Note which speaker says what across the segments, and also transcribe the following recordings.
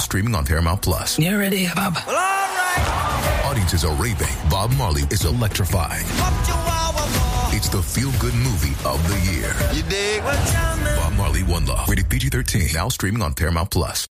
Speaker 1: streaming on Paramount Plus.
Speaker 2: You ready, Bob?
Speaker 3: Well, all right.
Speaker 1: Audiences are raving. Bob Marley is electrifying. It's the feel-good movie of the year.
Speaker 3: You dig? What you mean?
Speaker 1: Bob Marley, One Love. Rated PG-13. Now streaming on Paramount Plus.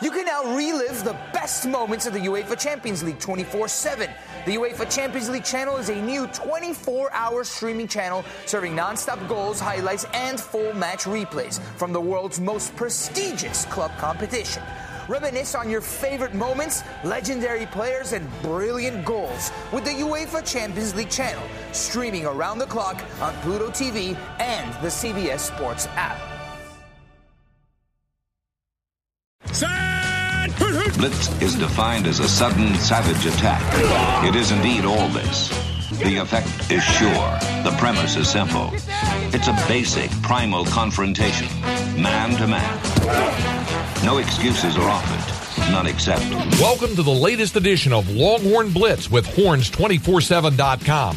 Speaker 4: You can now relive the best moments of the UEFA Champions League 24 7. The UEFA Champions League channel is a new 24 hour streaming channel serving non stop goals, highlights, and full match replays from the world's most prestigious club competition. Reminisce on your favorite moments, legendary players, and brilliant goals with the UEFA Champions League channel, streaming around the clock on Pluto TV and the CBS Sports app.
Speaker 5: Blitz is defined as a sudden, savage attack. It is indeed all this. The effect is sure. The premise is simple. It's a basic, primal confrontation, man to man. No excuses are offered, none accepted.
Speaker 6: Welcome to the latest edition of Longhorn Blitz with horns247.com.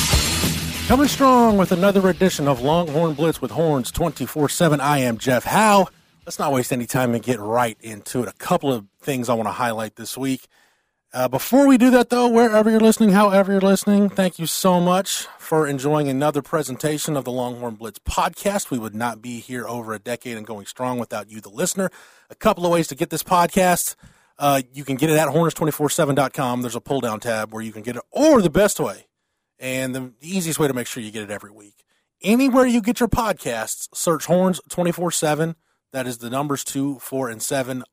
Speaker 7: Coming strong with another edition of Longhorn Blitz with Horns 24 7. I am Jeff Howe. Let's not waste any time and get right into it. A couple of things I want to highlight this week. Uh, before we do that, though, wherever you're listening, however you're listening, thank you so much for enjoying another presentation of the Longhorn Blitz podcast. We would not be here over a decade and going strong without you, the listener. A couple of ways to get this podcast. Uh, you can get it at horns247.com. There's a pull down tab where you can get it, or the best way, and the easiest way to make sure you get it every week. Anywhere you get your podcasts, search Horns 24 7. That is the numbers two, four, and seven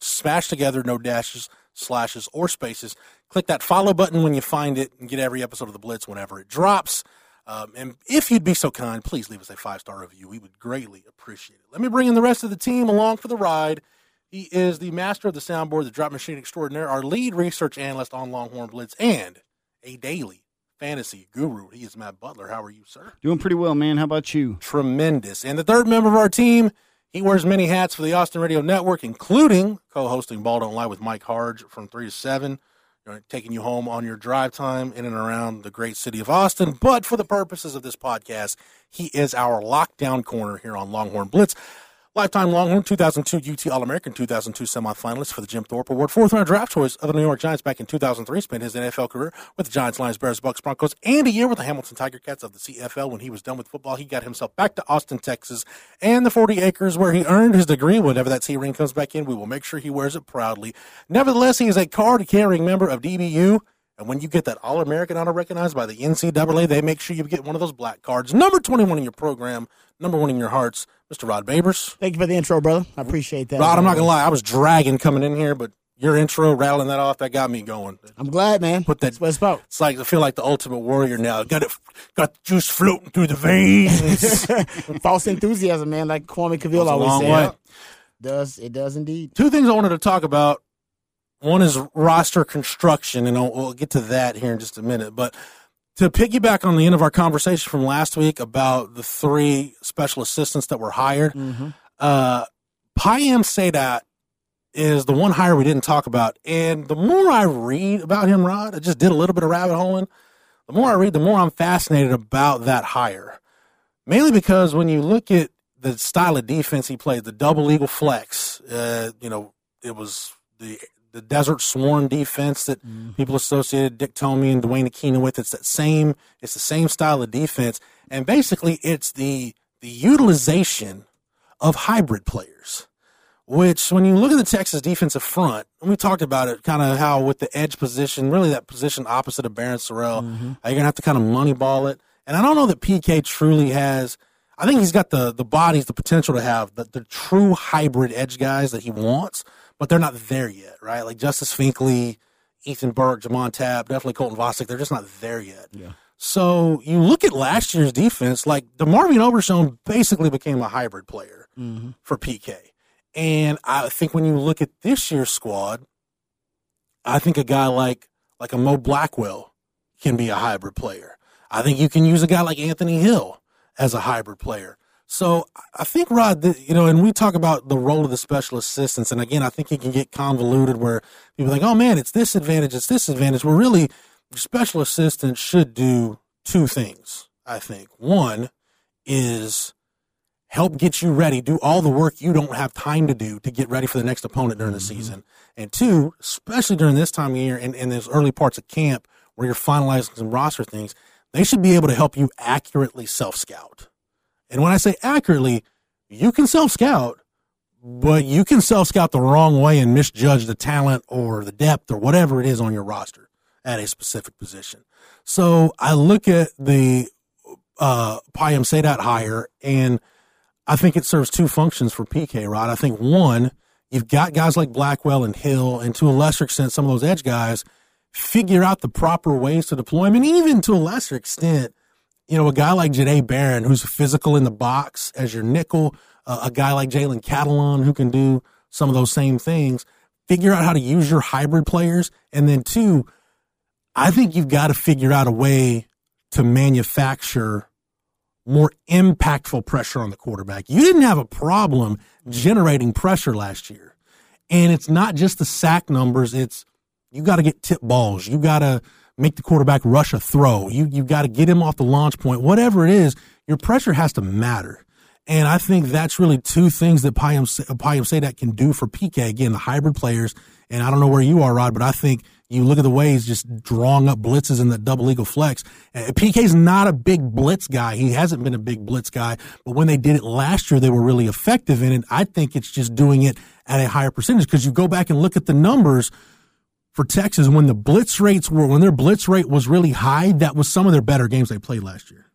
Speaker 7: smashed together, no dashes, slashes, or spaces. Click that follow button when you find it and get every episode of the Blitz whenever it drops. Um, and if you'd be so kind, please leave us a five star review. We would greatly appreciate it. Let me bring in the rest of the team along for the ride. He is the master of the soundboard, the drop machine extraordinaire, our lead research analyst on Longhorn Blitz, and a daily fantasy guru. He is Matt Butler. How are you, sir?
Speaker 8: Doing pretty well, man. How about you?
Speaker 7: Tremendous. And the third member of our team, he wears many hats for the Austin Radio Network, including co-hosting Ball Don't Lie with Mike Harge from three to seven, you know, taking you home on your drive time in and around the great city of Austin. But for the purposes of this podcast, he is our lockdown corner here on Longhorn Blitz. Lifetime Longhorn, 2002 UT All American, 2002 semifinalist for the Jim Thorpe Award, fourth round draft choice of the New York Giants back in 2003. Spent his NFL career with the Giants, Lions, Bears, Bucks, Broncos, and a year with the Hamilton Tiger Cats of the CFL. When he was done with football, he got himself back to Austin, Texas, and the 40 acres where he earned his degree. Whenever that C ring comes back in, we will make sure he wears it proudly. Nevertheless, he is a card carrying member of DBU. And when you get that All American honor recognized by the NCAA, they make sure you get one of those black cards. Number 21 in your program, number one in your hearts, Mr. Rod Babers.
Speaker 9: Thank you for the intro, brother. I appreciate that.
Speaker 7: Rod, I'm not going to lie, I was dragging coming in here, but your intro, rattling that off, that got me going.
Speaker 9: I'm glad, man.
Speaker 7: Put that,
Speaker 9: That's what it's about.
Speaker 7: It's like, I feel like the ultimate warrior now. Got it, got the juice floating through the veins.
Speaker 9: False enthusiasm, man. Like Kwame Cavill always said.
Speaker 7: way.
Speaker 9: Does it does indeed.
Speaker 7: Two things I wanted to talk about. One is roster construction, and I'll, we'll get to that here in just a minute. But to piggyback on the end of our conversation from last week about the three special assistants that were hired,
Speaker 9: Mm-hmm.
Speaker 7: uh, Payam Saadat is the one hire we didn't talk about. And the more I read about him, Rod, I just did a little bit of rabbit holing. The more I read, the more I'm fascinated about that hire. Mainly because when you look at the style of defense he played, the double eagle flex, uh, you know, it was the the Desert Swarm defense that mm-hmm. people associated Dick Tomey and Duane Akina with. It's that same. It's the same style of defense, and basically, it's the the utilization of hybrid players. Which, when you look at the Texas defensive front, and we talked about it, kind of how with the edge position, really that position opposite of Barryn Sorrell, mm-hmm. how you're gonna have to kind of moneyball it. And I don't know that PK truly has. I think he's got the the bodies, the potential to have the, the true hybrid edge guys that he wants, but they're not there yet, right? Like Justice Finkley, Ethan Burke, J'Mond Tapp, definitely Colton Vasek, they're just not there yet.
Speaker 9: Yeah.
Speaker 7: So you look at last year's defense, like DeMarvin Overshown basically became a hybrid player
Speaker 9: Mm-hmm.
Speaker 7: for PK. And I think when you look at this year's squad, I think a guy like like a Mo Blackwell can be a hybrid player. I think you can use a guy like Anthony Hill as a hybrid player. So I think Rod, you know, and we talk about the role of the special assistants, and again, I think it can get convoluted where people think, "Oh man, it's this advantage, it's this advantage." Well, really, special assistants should do two things. I think one is help get you ready, do all the work you don't have time to do to get ready for the next opponent during the mm-hmm. season. And two, especially during this time of year and in those early parts of camp where you're finalizing some roster things, they should be able to help you accurately self scout. And when I say accurately, you can self scout, but you can self scout the wrong way and misjudge the talent or the depth or whatever it is on your roster at a specific position. So I look at the uh, Payam Saadat hire, and I think it serves two functions for PK, Rod. I think one, you've got guys like Blackwell and Hill, and to a lesser extent, some of those edge guys figure out the proper ways to deploy them. And even to a lesser extent, you know, a guy like Jahdae Barron, who's physical in the box as your nickel, uh, a guy like Jalen Catalon, who can do some of those same things, figure out how to use your hybrid players. And then, two, I think you've got to figure out a way to manufacture more impactful pressure on the quarterback. You didn't have a problem generating pressure last year. And it's not just the sack numbers, it's you got to get tip balls. You got to make the quarterback rush a throw. You you got to get him off the launch point. Whatever it is, your pressure has to matter. And I think that's really two things that Payam, Payam Saadat can do for PK. Again, the hybrid players. And I don't know where you are, Rod, but I think you look at the way he's just drawing up blitzes in the double eagle flex. Uh, PK's not a big blitz guy. He hasn't been a big blitz guy, but when they did it last year, they were really effective in it. I think it's just doing it at a higher percentage because you go back and look at the numbers for Texas, when the blitz rates were, when their blitz rate was really high, that was some of their better games they played last year.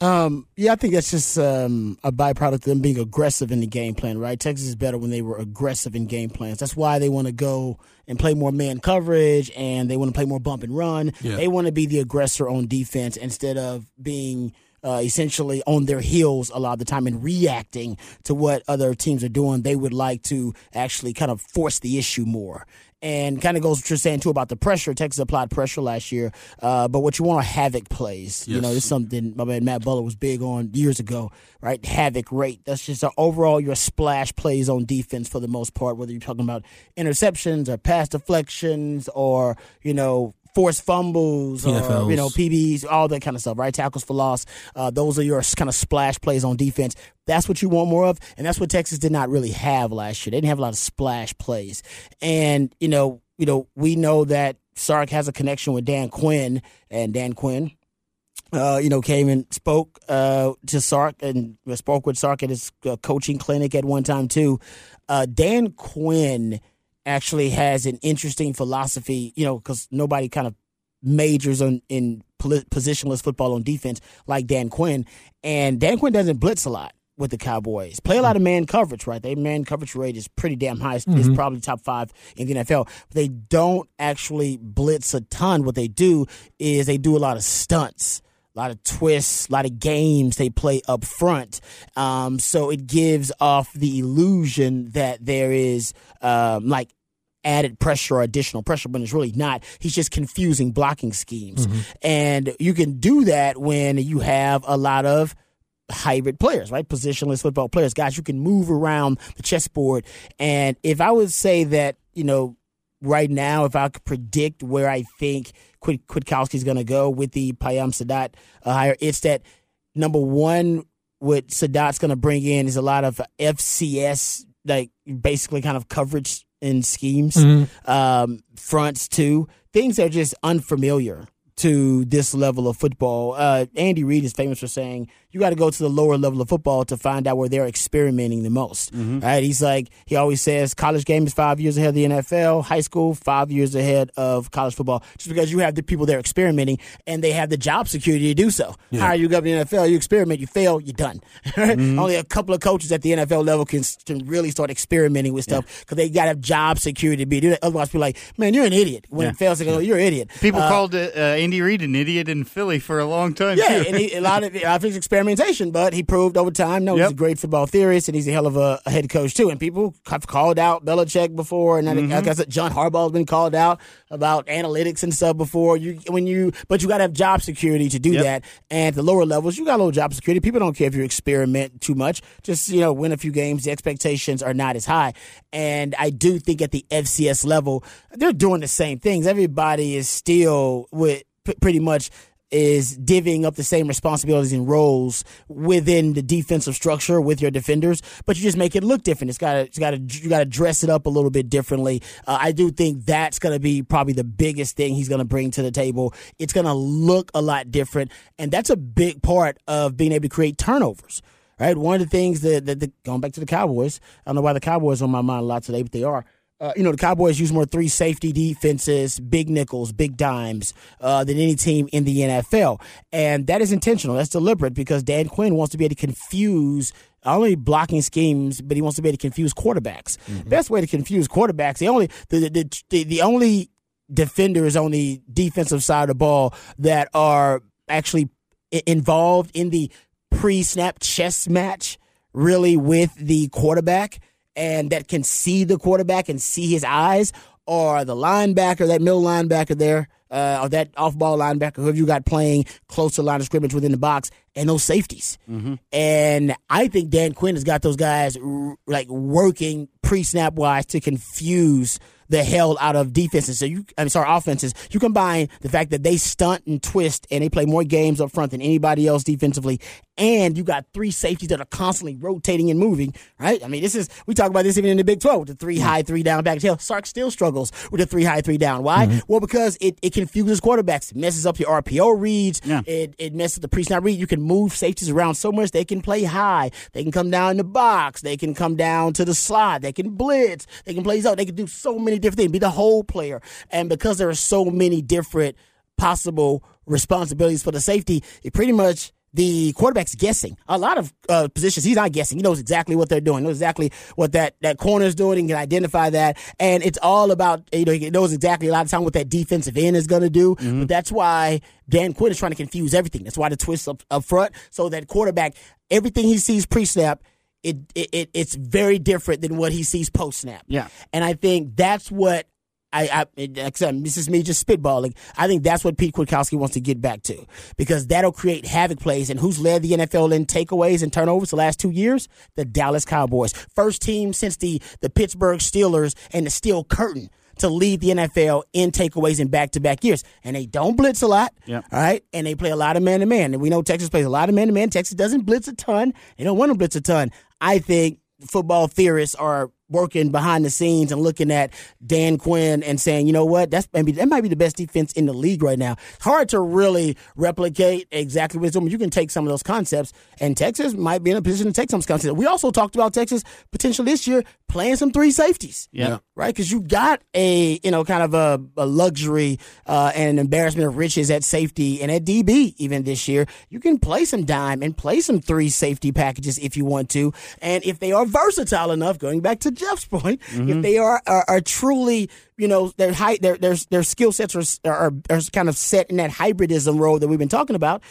Speaker 9: Um, yeah, I think that's just um, a byproduct of them being aggressive in the game plan, right? Texas is better when they were aggressive in game plans. That's why they want to go and play more man coverage and they want to play more bump and run. Yeah. They want to be the aggressor on defense instead of being – uh, essentially on their heels a lot of the time and reacting to what other teams are doing. They would like to actually kind of force the issue more. And kind of goes what you're saying too about the pressure. Texas applied pressure last year, uh, but what you want are havoc plays. Yes. You know, it's something my man Matt Butler was big on years ago, right? Havoc rate. That's just a, overall your splash plays on defense for the most part. Whether you're talking about interceptions or pass deflections or you know forced fumbles, or, you know, PBs, all that kind of stuff, right? Tackles for loss. Uh, those are your kind of splash plays on defense. That's what you want more of, and that's what Texas did not really have last year. They didn't have a lot of splash plays, and you know, you know, we know that Sark has a connection with Dan Quinn, and Dan Quinn. Uh, you know, came and spoke uh, to Sark and spoke with Sark at his uh, coaching clinic at one time too. Uh, Dan Quinn actually has an interesting philosophy, you know, because nobody kind of majors on, in positionless football on defense like Dan Quinn. And Dan Quinn doesn't blitz a lot with the Cowboys. Play a lot of man coverage, right? Their man coverage rate is pretty damn high. It's, mm-hmm. probably top five in the NFL. But they don't actually blitz a ton. What they do is they do a lot of stunts a lot of twists, a lot of games they play up front. Um, so it gives off the illusion that there is um, like added pressure or additional pressure, but it's really not. He's just confusing blocking schemes. Mm-hmm. And you can do that when you have a lot of hybrid players, right? Positionless football players, guys you can move around the chessboard. And if I would say that, you know, right now, if I could predict where I think Quid- is going to go with the Payam Saadat uh, hire, it's that number one, what Saadat's going to bring in is a lot of FCS, like basically kind of coverage in schemes, mm-hmm. um, fronts too. Things that are just unfamiliar to this level of football. Uh, Andy Reid is famous for saying you got to go to the lower level of football to find out where they're experimenting the most. Mm-hmm. Right? He's like he always says, college game is five years ahead of the NFL. High school five years ahead of college football, just because you have the people there experimenting and they have the job security to do so. Yeah. Hire you go to the NFL, you experiment, you fail, you're done. mm-hmm. Only a couple of coaches at the NFL level can, can really start experimenting with stuff because yeah. they got to have job security to be do. Otherwise, people like, man, you're an idiot. When yeah. it fails, they go, you're an idiot.
Speaker 8: People uh, called uh, Andy
Speaker 10: Reid an idiot in Philly for a long time.
Speaker 9: Yeah,
Speaker 10: too.
Speaker 9: and he, a lot of, of his experimentation, but he proved over time. No,
Speaker 10: Yep.
Speaker 9: he's a great football theorist, and he's a hell of a, a head coach too. And people have called out Belichick before, and
Speaker 10: Mm-hmm.
Speaker 9: like I said, John Harbaugh's been called out about analytics and stuff before. You when you, but you got to have job security to do
Speaker 10: Yep.
Speaker 9: that. And at the lower levels, you got a little job security. People don't care if you experiment too much. Just you know, win a few games. The expectations are not as high, and I do think at the FCS level, they're doing the same things. Everybody is still with p- pretty much is divvying up the same responsibilities and roles within the defensive structure with your defenders, but you just make it look different. It's got to, it's got to, you got to dress it up a little bit differently. Uh, I do think that's going to be probably the biggest thing he's going to bring to the table. It's going to look a lot different, and that's a big part of being able to create turnovers. Right, one of the things that, that, that going back to the Cowboys, I don't know why the Cowboys on my mind a lot today, but they are uh, you know, the Cowboys use more three safety defenses, big nickels, big dimes uh, than any team in the NFL. And that is intentional. That's deliberate because Dan Quinn wants to be able to confuse not only blocking schemes, but he wants to be able to confuse quarterbacks. Best way to confuse quarterbacks, the only the, the, the, the only defenders on the defensive side of the ball that are actually involved in the pre-snap chess match really with the quarterback and that can see the quarterback and see his eyes or the linebacker, that middle linebacker there, uh, or that off-ball linebacker, whoever you got playing close to the line of scrimmage within the box, and those safeties. And I think Dan Quinn has got those guys r- like working pre-snap wise to confuse the hell out of defenses. So you, I'm sorry, offenses. You combine the fact that they stunt and twist and they play more games up front than anybody else defensively, and you got three safeties that are constantly rotating and moving. Right? I mean, this is we talk about this even in the Big Twelve with the three mm. high, three down back. Hell, Sark still struggles with the three high, three down. Why? Mm-hmm. Well, because it, it confuses quarterbacks, it messes up your RPO reads. It it messes up the pre-snap read. You can move safeties around so much they can play high, they can come down in the box, they can come down to the slot, they can blitz, they can play zone, they can do so many different things, be the whole player. And because there are so many different possible responsibilities for the safety, it pretty much the quarterback's guessing. A lot of uh, positions, he's not guessing. He knows exactly what they're doing. Knows exactly what that that corner is doing. He can identify that, and it's all about you know he knows exactly a lot of time what that defensive end is going to do. But that's why Dan Quinn is trying to confuse everything. That's why the twist up, up front, so that quarterback everything he sees pre snap. It, it, it it's very different than what he sees post snap.
Speaker 10: Yeah.
Speaker 9: And I think that's what I, I it- like I said, this is me just spitballing. I think that's what Pete Kwiatkowski wants to get back to because that'll create havoc plays. And who's led the NFL in takeaways and turnovers the last two years? The Dallas Cowboys, first team since the the Pittsburgh Steelers and the Steel Curtain to lead the NFL in takeaways in back to back years. And they don't blitz a lot.
Speaker 10: Yep.
Speaker 9: All right. And they play a lot of man to man. And we know Texas plays a lot of man to man. Texas doesn't blitz a ton. They don't want to blitz a ton. I think football theorists are working behind the scenes and looking at Dan Quinn and saying, you know what, that's maybe that might be the best defense in the league right now. It's hard to really replicate exactly what it's doing. You can take some of those concepts, and Texas might be in a position to take some concepts. We also talked about Texas potentially this year playing some three safeties
Speaker 10: Yeah.
Speaker 9: right? Because you got a you know kind of a, a luxury uh, and an embarrassment of riches at safety and at DB even this year. You can play some dime and play some three safety packages if you want to, and if they are versatile enough. Going back to Jeff's point, if mm-hmm. they are are, are truly you know their height their their their skill sets are, are are kind of set in that hybridism role that we've been talking about.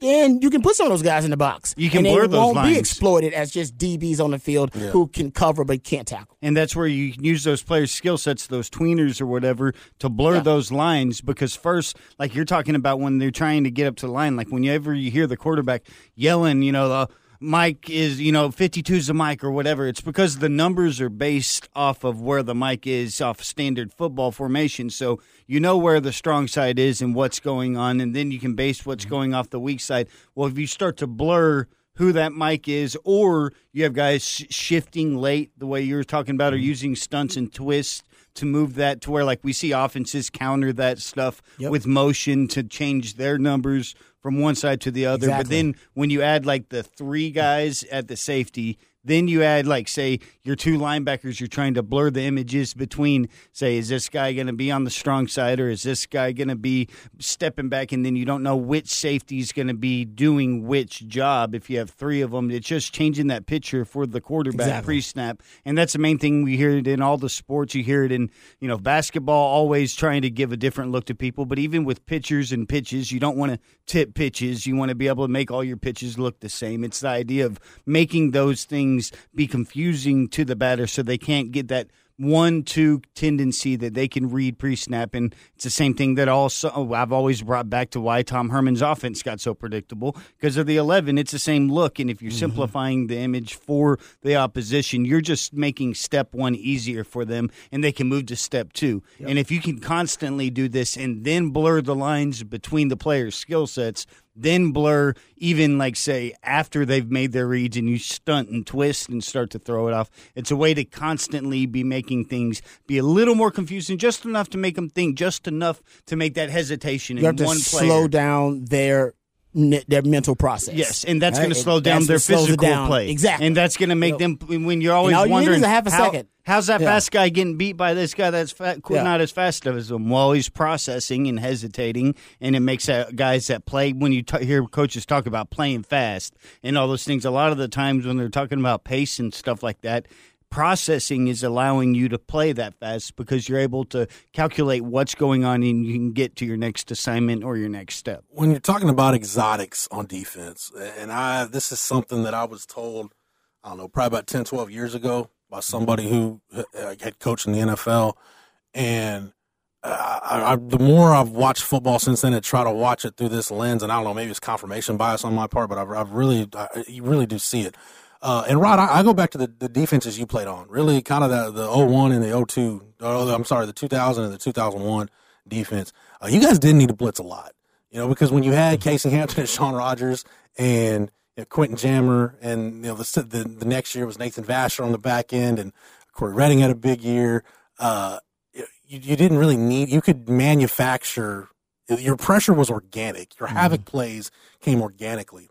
Speaker 9: Then you can put some of those guys in the box.
Speaker 10: You can
Speaker 9: and
Speaker 10: blur
Speaker 9: they
Speaker 10: those
Speaker 9: won't be
Speaker 10: lines.
Speaker 9: exploited as just DBs on the field who can cover but can't tackle.
Speaker 10: And that's where you can use those players' skill sets, those tweeners or whatever, to blur
Speaker 9: Yeah.
Speaker 10: those lines. Because first, like you're talking about when they're trying to get up to the line, like whenever you hear the quarterback yelling, you know, the Mike is, you know, 52 is the mic or whatever, it's because the numbers are based off of where the mic is off standard football formation. So you know where the strong side is and what's going on, and then you can base what's mm-hmm. going off the weak side. Well, if you start to blur who that mic is, or you have guys sh- shifting late, the way you were talking about, or mm-hmm. using stunts and twists to move that to where, like, we see offenses counter that stuff
Speaker 9: Yep.
Speaker 10: with motion to change their numbers from one side to the other. But then when you add like the three guys at the safety, Then you add, like, say, your two linebackers, you're trying to blur the images between, say, is this guy going to be on the strong side or is this guy going to be stepping back? And then you don't know which safety is going to be doing which job if you have three of them. It's just changing that picture for the quarterback
Speaker 9: Exactly.
Speaker 10: pre snap. And that's the main thing we hear it in all the sports. You hear it in, you know, basketball, always trying to give a different look to people. But even with pitchers and pitches, you don't want to tip pitches. You want to be able to make all your pitches look the same. It's the idea of making those things be confusing to the batter so they can't get that one two tendency that they can read pre snap and it's the same thing that also oh, I've always brought back to why Tom Herman's offense got so predictable because of the 11 it's the same look. And if you're mm-hmm. simplifying the image for the opposition you're just making step 1 easier for them and they can move to step 2 and if you can constantly do this and then blur the lines between the players skill sets then blur even like say after they've made their reads and you stunt and twist and start to throw it off. It's a way to constantly be making things be a little more confusing just enough to make them think just enough to make that hesitation
Speaker 9: You
Speaker 10: in
Speaker 9: have to
Speaker 10: player
Speaker 9: slow down their their mental process.
Speaker 10: Yes, and that's
Speaker 9: Right?
Speaker 10: going to slow down their physical
Speaker 9: down.
Speaker 10: play.
Speaker 9: Exactly.
Speaker 10: and that's going to make
Speaker 9: know,
Speaker 10: them when you're always
Speaker 9: you
Speaker 10: wondering
Speaker 9: a half a
Speaker 10: how-
Speaker 9: second.
Speaker 10: How's that
Speaker 9: Yeah.
Speaker 10: fast guy getting beat by this guy that's fa-
Speaker 9: Yeah.
Speaker 10: not as fast as him? Well, he's processing and hesitating, and it makes that guys that play when you t- hear coaches talk about playing fast and all those things. A lot of the times when they're talking about pace and stuff like that. Processing is allowing you to play that fast because you're able to calculate what's going on and you can get to your next assignment or your next step.
Speaker 7: when you're talking about exotics on defense, and I this is something that I was told, I don't know, probably about 10, 12 years ago by somebody who uh, had coached in the NFL, and uh, I, I, the more I've watched football since then and try to watch it through this lens, and I don't know, maybe it's confirmation bias on my part, but I've, I've really, I, you really do see it. Uh, and Rod, I, I go back to the, the defenses you played on, really kind of the, the 01 and the 02, oh, I'm sorry, the 2000 and the 2001 defense. Uh, you guys didn't need to blitz a lot, you know, because when you had Casey Hampton and Shaun Rogers and you know, Quentin Jammer, and you know the, the the next year was Nathan Vasher on the back end, and Cory Redding had a big year. Uh, you, you didn't really need. You could manufacture. Your pressure was organic. Your havoc plays came organically,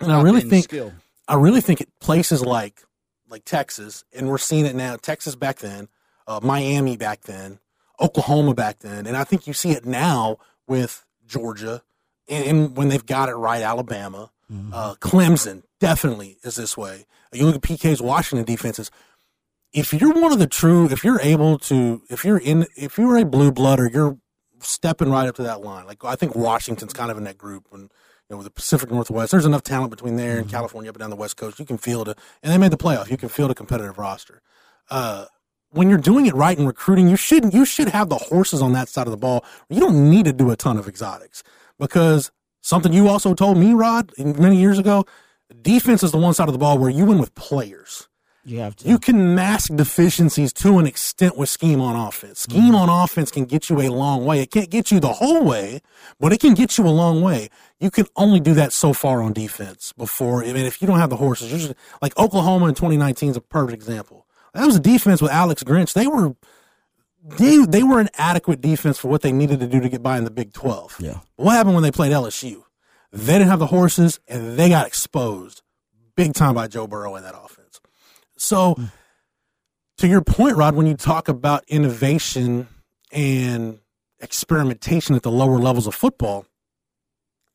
Speaker 7: and I really think
Speaker 10: skill.
Speaker 7: I really think it places like like Texas, and we're seeing it now. Texas back then, uh, Miami back then, Oklahoma back then, and I think you see it now with Georgia, and, and when they've got it right, Alabama, uh, Clemson definitely is this way. You look at PK's Washington defenses. If you're one of the true, if you're able to, if you're in, if you're a blue blood or you're stepping right up to that line, like I think Washington's kind of in that group, and you know, with the Pacific Northwest, there's enough talent between there and California up and down the West Coast. You can field a, and they made the playoff. You can field a competitive roster. Uh, when you're doing it right in recruiting, you shouldn't. You should have the horses on that side of the ball. You don't need to do a ton of exotics because something you also told me, Rod, many years ago. Defense is the one side of the ball where you win with players.
Speaker 9: You have to.
Speaker 7: You can mask deficiencies to an extent with scheme on offense. Scheme mm-hmm. on offense can get you a long way. It can't get you the whole way, but it can get you a long way. You can only do that so far on defense before. I mean, if you don't have the horses, just, like Oklahoma in 2019 is a perfect example. That was a defense with Alex Grinch. They were they they were an adequate defense for what they needed to do to get by in the Big 12.
Speaker 9: Yeah.
Speaker 7: What happened when they played LSU? They didn't have the horses, and they got exposed big time by Joe Burrow in that offense. So, to your point, Rod, when you talk about innovation and experimentation at the lower levels of football,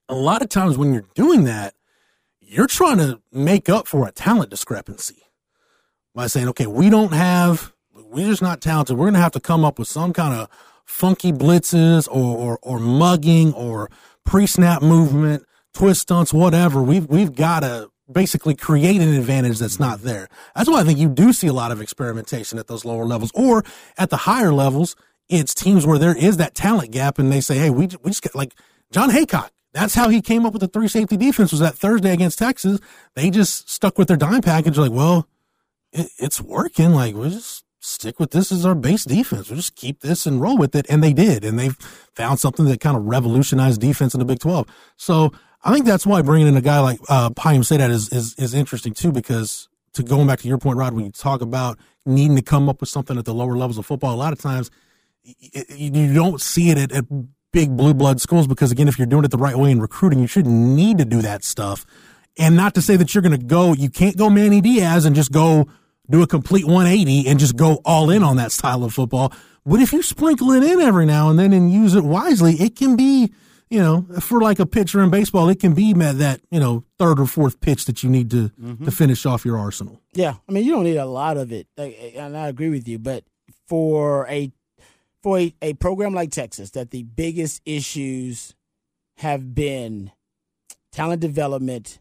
Speaker 7: a lot of times when you're doing that, you're trying to make up for a talent discrepancy by saying, okay, we don't have, we're just not talented. We're going to have to come up with some kind of funky blitzes or, or, or mugging or pre snap movement, twist stunts, whatever. We've, we've got to basically create an advantage that's not there. That's why I think you do see a lot of experimentation at those lower levels or at the higher levels. It's teams where there is that talent gap and they say, Hey, we, we just got like Jon Heacock. That's how he came up with the three safety defense was that Thursday against Texas. They just stuck with their dime package. Like, well, it, it's working. Like, we'll just stick with this as our base defense. We'll just keep this and roll with it. And they did. And they've found something that kind of revolutionized defense in the Big 12. So I think that's why bringing in a guy like uh, Payam Saadat is, is, is interesting too, because to going back to your point, Rod, when you talk about needing to come up with something at the lower levels of football, a lot of times you, you don't see it at, at big blue blood schools because again, if you're doing it the right way in recruiting, you shouldn't need to do that stuff And not to say that you're going to go, you can't go Manny Diaz and just go do a complete 180 and just go all in on that style of football. But if you sprinkle it in every now and then and use it wisely, it can be, you know, for like a pitcher in baseball, it can be that, you know, third or fourth pitch that you need to,
Speaker 9: Mm-hmm.
Speaker 7: to finish off your arsenal.
Speaker 9: Yeah, I mean you don't need a lot of it, and I agree with you. But for a for a, a program like Texas, that the biggest issues have been talent development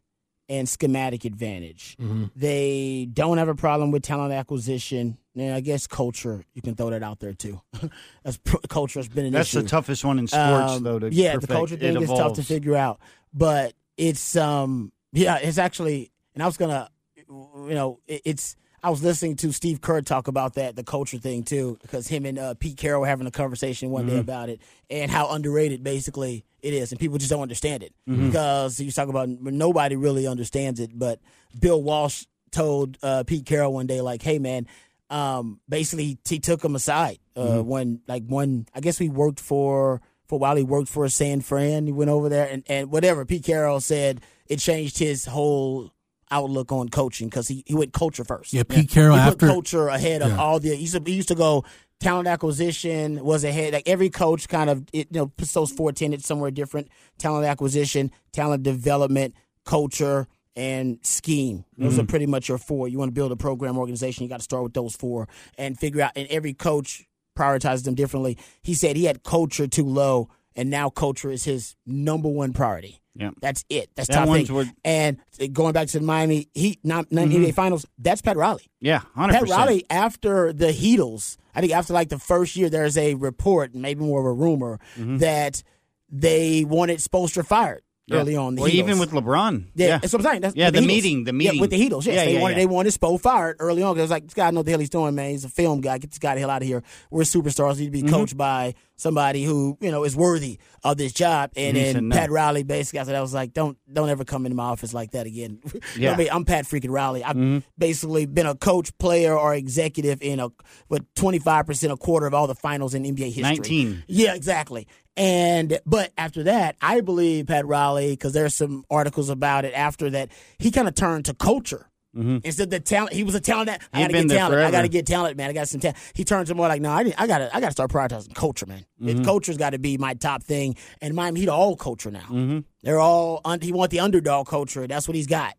Speaker 9: and schematic advantage.
Speaker 7: Mm-hmm.
Speaker 9: They don't have a problem with talent acquisition. And I guess culture, you can throw that out there too. That's pr- culture has been an issue.
Speaker 10: That's
Speaker 9: issue.
Speaker 10: the toughest one in sports,
Speaker 9: Um,
Speaker 10: though. To
Speaker 9: yeah,
Speaker 10: perfect.
Speaker 9: the culture thing is tough to figure out, but it's um yeah, it's actually, and I was gonna, you know, it, it's. I was listening to Steve Kerr talk about that, the culture thing too, because him and uh, Pete Carroll were having a conversation one day
Speaker 10: Mhm.
Speaker 9: about it and how underrated basically it is, and people just don't understand it
Speaker 10: Mhm.
Speaker 9: because you talk about nobody really understands it. But Bill Walsh told uh, Pete Carroll one day, like, "Hey, man." Um, basically, he, took him aside uh,
Speaker 10: Mhm.
Speaker 9: when, like, one. I guess we worked for for a while. He worked for a San Fran. He went over there and and whatever. Pete Carroll said it changed his whole outlook on coaching because he, he went culture first.
Speaker 7: Yeah, Pete Carroll
Speaker 9: he put
Speaker 7: after-
Speaker 9: culture ahead of
Speaker 7: Yeah.
Speaker 9: all the. He used, to, he used to go talent acquisition was ahead. Like every coach kind of it, you know puts those four tenets somewhere different: talent acquisition, talent development, culture. And scheme. Those are
Speaker 10: Mhm.
Speaker 9: pretty much your four. You want to build a program organization, you got to start with those four and figure out. And every coach prioritizes them differently. He said he had culture too low, and now culture is his number one priority.
Speaker 10: Yeah.
Speaker 9: That's it. That's
Speaker 10: That
Speaker 9: top thing.
Speaker 10: where-
Speaker 9: And going back to the Miami Heat. NBA Finals. That's Pat Riley.
Speaker 10: Yeah, 100%.
Speaker 9: Pat. Riley after the Heatles. I think after like the first year, there's a report, maybe more of a rumor,
Speaker 10: Mhm.
Speaker 9: that they wanted Spoelstra fired
Speaker 10: Yeah.
Speaker 9: early on. The
Speaker 10: Well, even with LeBron.
Speaker 9: Yeah,
Speaker 10: Yeah.
Speaker 9: that's what I'm saying. That's
Speaker 10: Yeah,
Speaker 9: with
Speaker 10: the meeting, the
Speaker 9: Yeah,
Speaker 10: meeting.
Speaker 9: with the Heatles. Yes,
Speaker 10: Yeah,
Speaker 9: they
Speaker 10: yeah,
Speaker 9: wanted
Speaker 10: yeah.
Speaker 9: they wanted Spo fired early on. 'cause It was like this guy knows the hell he's doing, man. He's a film guy. Get this guy the hell out of here. We're superstars. Need to be
Speaker 10: Mhm.
Speaker 9: coached by somebody who you know is worthy of this job. And
Speaker 10: And he
Speaker 9: then
Speaker 10: said no.
Speaker 9: Pat Riley basically, I said, I was like, don't don't ever come into my office like that again.
Speaker 10: Yeah.
Speaker 9: I mean, I'm Pat freaking Riley. I've
Speaker 10: Mhm.
Speaker 9: basically been a coach, player, or executive in a with 25 percent, a quarter of all the finals in NBA history.
Speaker 10: 19.
Speaker 9: Yeah, exactly. And but after that, I believe Pat Riley because there's some articles about it. After that, he kind of turned to culture.
Speaker 10: Mhm.
Speaker 9: Instead of the talent, he was a talent. That, I
Speaker 10: He'd
Speaker 9: got to
Speaker 10: been
Speaker 9: get talent. I got to get talent, man. I got some talent. He turns to more like, no, I, I got to, I got to start prioritizing culture, man. It-
Speaker 10: Mhm.
Speaker 9: Culture's got to be my top thing. And Miami Heat all culture now.
Speaker 10: Mm-hmm.
Speaker 9: They're all un- he want the underdog culture. That's what he's got.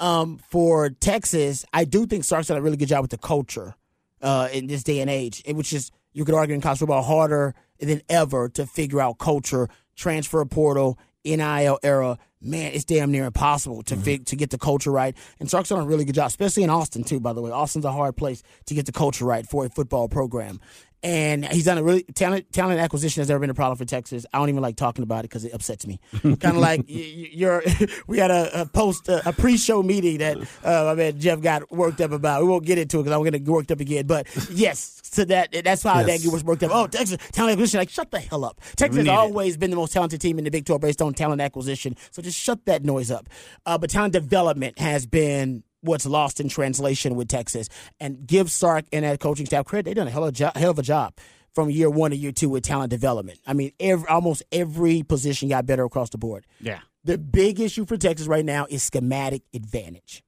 Speaker 9: Um, for Texas, I do think Sark's done a really good job with the culture uh, in this day and age, which is you could argue in college football harder than ever to figure out culture, transfer portal, NIL era. Man, it's damn near impossible to fig- to get the culture right. And Sark's done a really good job, especially in Austin too. By the way, Austin's a hard place to get the culture right for a football program. And he's done a really talent talent acquisition has never been a problem for Texas. I don't even like talking about it because it upsets me. kind of like you're. we had a, a post a, a pre-show meeting that uh, my man Jeff got worked up about. We won't get into it because I'm going to get worked up again. But yes, to that that's how
Speaker 7: Yes.
Speaker 9: that was worked up. Oh, Texas talent acquisition. Like shut the hell up. Texas has
Speaker 10: need it.
Speaker 9: always been the most talented team in the Big 12 based on talent acquisition. So just shut that noise up. Uh, but talent development has been what's lost in translation with Texas. And give Sark and that coaching staff credit. They've done a hell of a, jo- hell of a job from year one to year two with talent development. I mean, every, almost every position got better across the board.
Speaker 10: Yeah.
Speaker 9: The big issue for Texas right now is schematic advantage.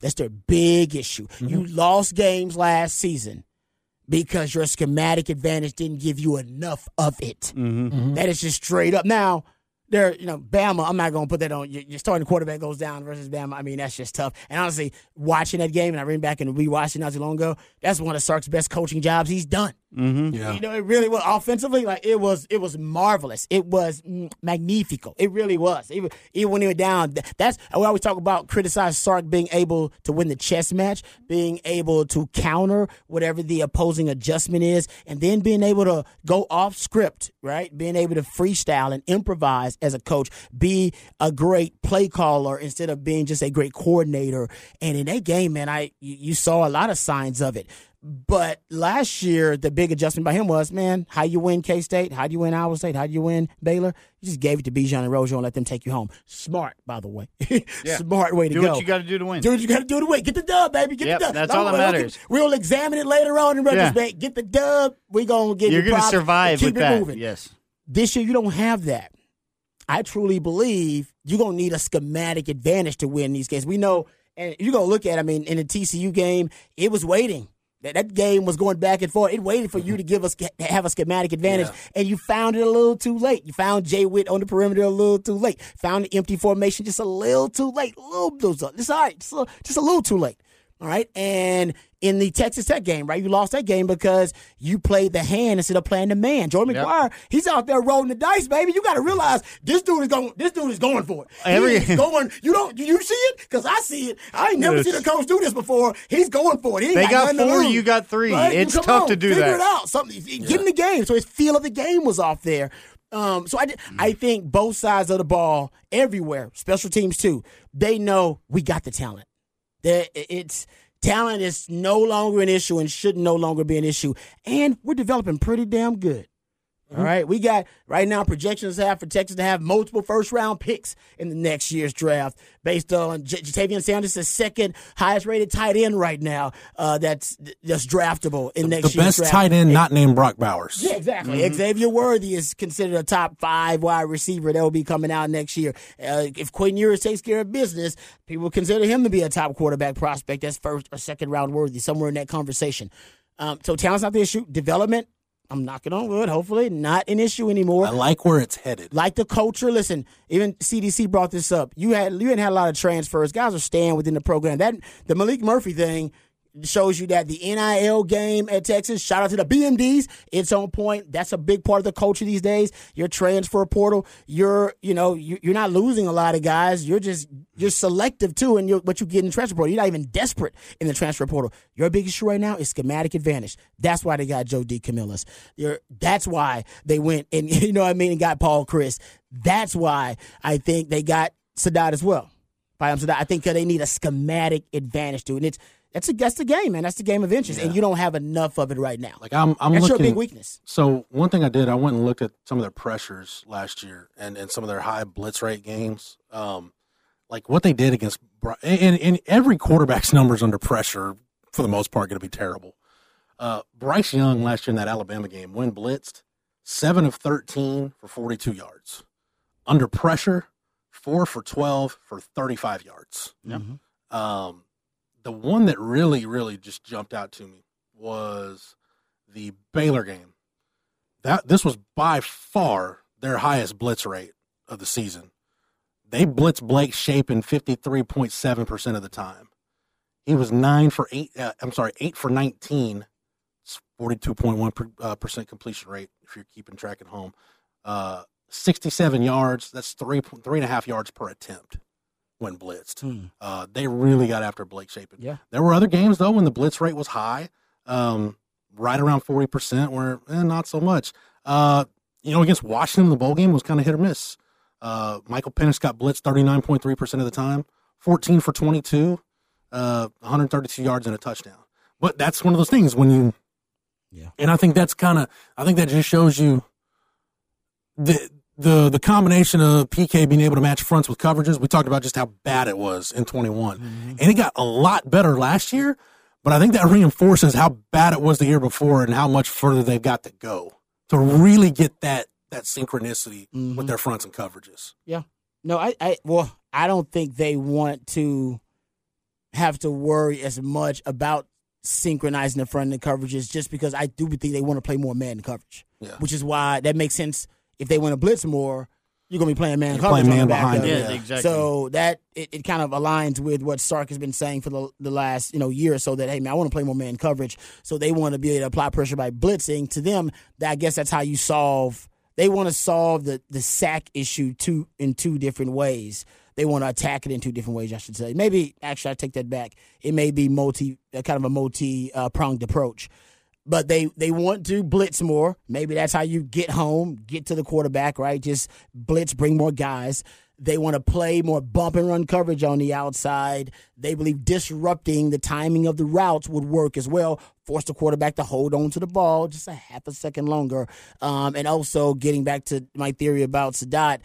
Speaker 9: That's their big issue. You lost games last season because your schematic advantage didn't give you enough of it.
Speaker 10: Mm-hmm.
Speaker 9: That is just straight up. Now, there, you know, Bama. I'm not going to put that on. Your starting quarterback goes down versus Bama. I mean, that's just tough. And honestly, watching that game, and I ran back and rewatched it not too long ago. That's one of Sark's best coaching jobs he's done.
Speaker 10: Mm-hmm.
Speaker 7: Yeah.
Speaker 9: You know, it really was offensively. Like it was, it was marvelous. It was magnifico. It really was. Even even when he went down, th- that's we always talk about criticize Sark being able to win the chess match, being able to counter whatever the opposing adjustment is, and then being able to go off script, right? Being able to freestyle and improvise as a coach, be a great play caller instead of being just a great coordinator. And in that game, man, I you, you saw a lot of signs of it. But last year, the big adjustment by him was, man, how you win K State? How do you win Iowa State? How do you win Baylor? You just gave it to Bijan and Rojo and let them take you home. Smart, by the way. Smart way to
Speaker 10: Do
Speaker 9: go.
Speaker 10: what you got to do to win.
Speaker 9: Do what you got to do to win. Get the dub, baby. Get
Speaker 10: Yep,
Speaker 9: the dub.
Speaker 10: that's all that
Speaker 9: we'll
Speaker 10: matters.
Speaker 9: We'll examine it later on in retrospect. Get the dub. We're gonna get.
Speaker 10: You're
Speaker 9: going
Speaker 10: going
Speaker 9: to
Speaker 10: to survive
Speaker 9: keep
Speaker 10: with
Speaker 9: it
Speaker 10: that.
Speaker 9: moving.
Speaker 10: Yes.
Speaker 9: This year, you don't have that. I truly believe you're gonna need a schematic advantage to win these games. We know, and you're gonna look at. I mean, in the TCU game, it was waiting. That, that game was going back and forth. It waited for you mm-hmm. to give us have a schematic advantage, yeah. and you found it a little too late. You found Jay Witt on the perimeter a little too late. Found the empty formation just a little too late. A little, it's uh, all right, just a, just a little too late. All right. And in the Texas Tech game, right? You lost that game because you played the hand instead of playing the man. Jordan yep. McGuire, he's out there rolling the dice, baby. You got to realize this dude is going. This dude is going for it. Every He's going. You don't. You see it? Because I see it. I ain't never seen a coach do this before. He's going for it.
Speaker 10: they got, got four. You got three. Right? It's tough
Speaker 9: on,
Speaker 10: to do
Speaker 9: figure
Speaker 10: that.
Speaker 9: Figure it out. Something. Yeah. Get in the game. So his feel of the game was off there. Um, so I, I think both sides of the ball, everywhere, special teams too, they know we got the talent. That it's Talent is no longer an issue and should no longer be an issue. And we're developing pretty damn good. Mm-hmm. All right, we got right now projections have for Texas to have multiple first round picks in the next year's draft, based on J- Ja'Tavion Sanders, the second highest rated tight end right now. Uh, that's that's draftable in
Speaker 7: the,
Speaker 9: next
Speaker 7: the best
Speaker 9: draft.
Speaker 7: tight end, not named Brock Bowers.
Speaker 9: Yeah, exactly. Mm-hmm. Xavier Worthy is considered a top five wide receiver that will be coming out next year. Uh, if Quinn Ewers takes care of business, people consider him to be a top quarterback prospect. That's first or second round worthy, somewhere in that conversation. Um, so talent's not the issue. Development I'm knocking on wood. Hopefully, not an issue anymore.
Speaker 7: I like where it's headed.
Speaker 9: Like the culture. Listen, even CDC brought this up. You had you didn't have a lot of transfers. Guys are staying within the program. That the Malik Murphy thing shows you that the NIL game at Texas, shout out to the BMDs, it's on point. That's a big part of the culture these days. Your transfer portal, you're, you know, you're not losing a lot of guys. You're just, you're selective too in what you get in the transfer portal. You're not even desperate in the transfer portal. Your big issue right now is schematic advantage. That's why they got Joe DeCamillis. You're, that's why they went and, you know what I mean, and got Paul Chryst. That's why I think they got Saadat as well. By Saadat. I think they need a schematic advantage to it. And it's, that's a, that's the game, man. That's the game of interest, yeah. and you don't have enough of it right now.
Speaker 7: Like I'm, I'm
Speaker 9: that's
Speaker 7: looking,
Speaker 9: your big weakness.
Speaker 7: So one thing I did, I went and looked at some of their pressures last year, and, and some of their high blitz rate games. Um, like what they did against, and, and every quarterback's numbers under pressure for the most part going to be terrible. Uh, Bryce Young last year in that Alabama game, when blitzed, seven of thirteen for forty-two yards. Under pressure, four for twelve for thirty-five yards. Mm-hmm. Um, the one that really, really just jumped out to me was the Baylor game. That this was by far their highest blitz rate of the season. They blitzed Blake Shapen fifty three point seven percent of the time. He was nine for eight. Uh, I'm sorry, eight for nineteen. It's forty two point one uh, completion rate if you're keeping track at home. Uh, sixty seven yards. That's three three and a half yards per attempt when blitzed. Hmm. Uh, they really got after Blake Shapen.
Speaker 9: Yeah.
Speaker 7: There were other games though when the blitz rate was high, um, right around forty percent, where eh, not so much. Uh, you know, against Washington, the bowl game was kind of hit or miss. Uh, Michael Penix got blitzed thirty nine point three percent of the time, fourteen for twenty two, uh, one hundred thirty two yards and a touchdown. But that's one of those things when you,
Speaker 9: yeah.
Speaker 7: And I think that's kind of, I think that just shows you the the the combination of PK being able to match fronts with coverages, we talked about just how bad it was in 21. Mm-hmm. And it got a lot better last year, but I think that reinforces how bad it was the year before and how much further they've got to go to really get that that synchronicity mm-hmm. with their fronts and coverages.
Speaker 9: Yeah. No, I, I well, I don't think they want to have to worry as much about synchronizing the front and coverages just because I do think they want to play more man coverage.
Speaker 7: Yeah.
Speaker 9: Which is why that makes sense if they want to blitz more, you're gonna be playing man coverage
Speaker 7: playing
Speaker 9: man
Speaker 7: behind
Speaker 9: it.
Speaker 10: Yeah, exactly.
Speaker 9: So that it, it kind of aligns with what Sark has been saying for the, the last you know year or so. That hey man, I want to play more man coverage. So they want to be able to apply pressure by blitzing. To them, that, I guess that's how you solve. They want to solve the the sack issue two in two different ways. They want to attack it in two different ways. I should say. Maybe actually, I take that back. It may be multi, kind of a multi uh, pronged approach but they they want to blitz more. Maybe that's how you get home, get to the quarterback, right? Just blitz, bring more guys. They want to play more bump and run coverage on the outside. They believe disrupting the timing of the routes would work as well. Force the quarterback to hold on to the ball just a half a second longer. Um, and also getting back to my theory about Saadat,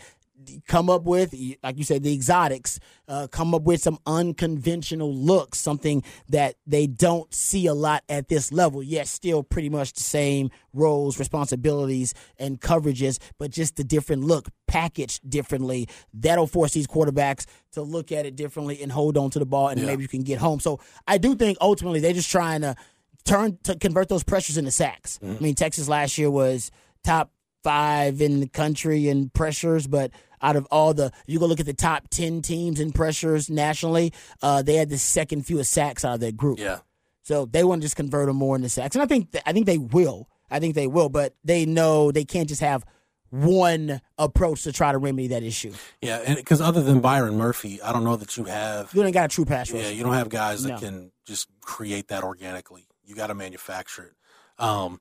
Speaker 9: come up with, like you said, the exotics, uh, come up with some unconventional looks, something that they don't see a lot at this level, yet still pretty much the same roles, responsibilities, and coverages, but just the different look, packaged differently. That'll force these quarterbacks to look at it differently and hold on to the ball, and yeah. maybe you can get home. So I do think ultimately they're just trying to turn to convert those pressures into sacks. Mm-hmm. I mean, Texas last year was top five in the country in pressures, but out of all the, you go look at the top 10 teams in pressures nationally, uh, they had the second fewest sacks out of that group.
Speaker 7: Yeah.
Speaker 9: So they want to just convert them more into sacks. And I think, th- I think they will. I think they will, but they know they can't just have one approach to try to remedy that issue.
Speaker 7: Yeah, and because other than Byron Murphy, I don't know that you have.
Speaker 9: You ain't got a true pass
Speaker 7: rush. Yeah, you don't have guys that no. can just create that organically. You got to manufacture it. Um,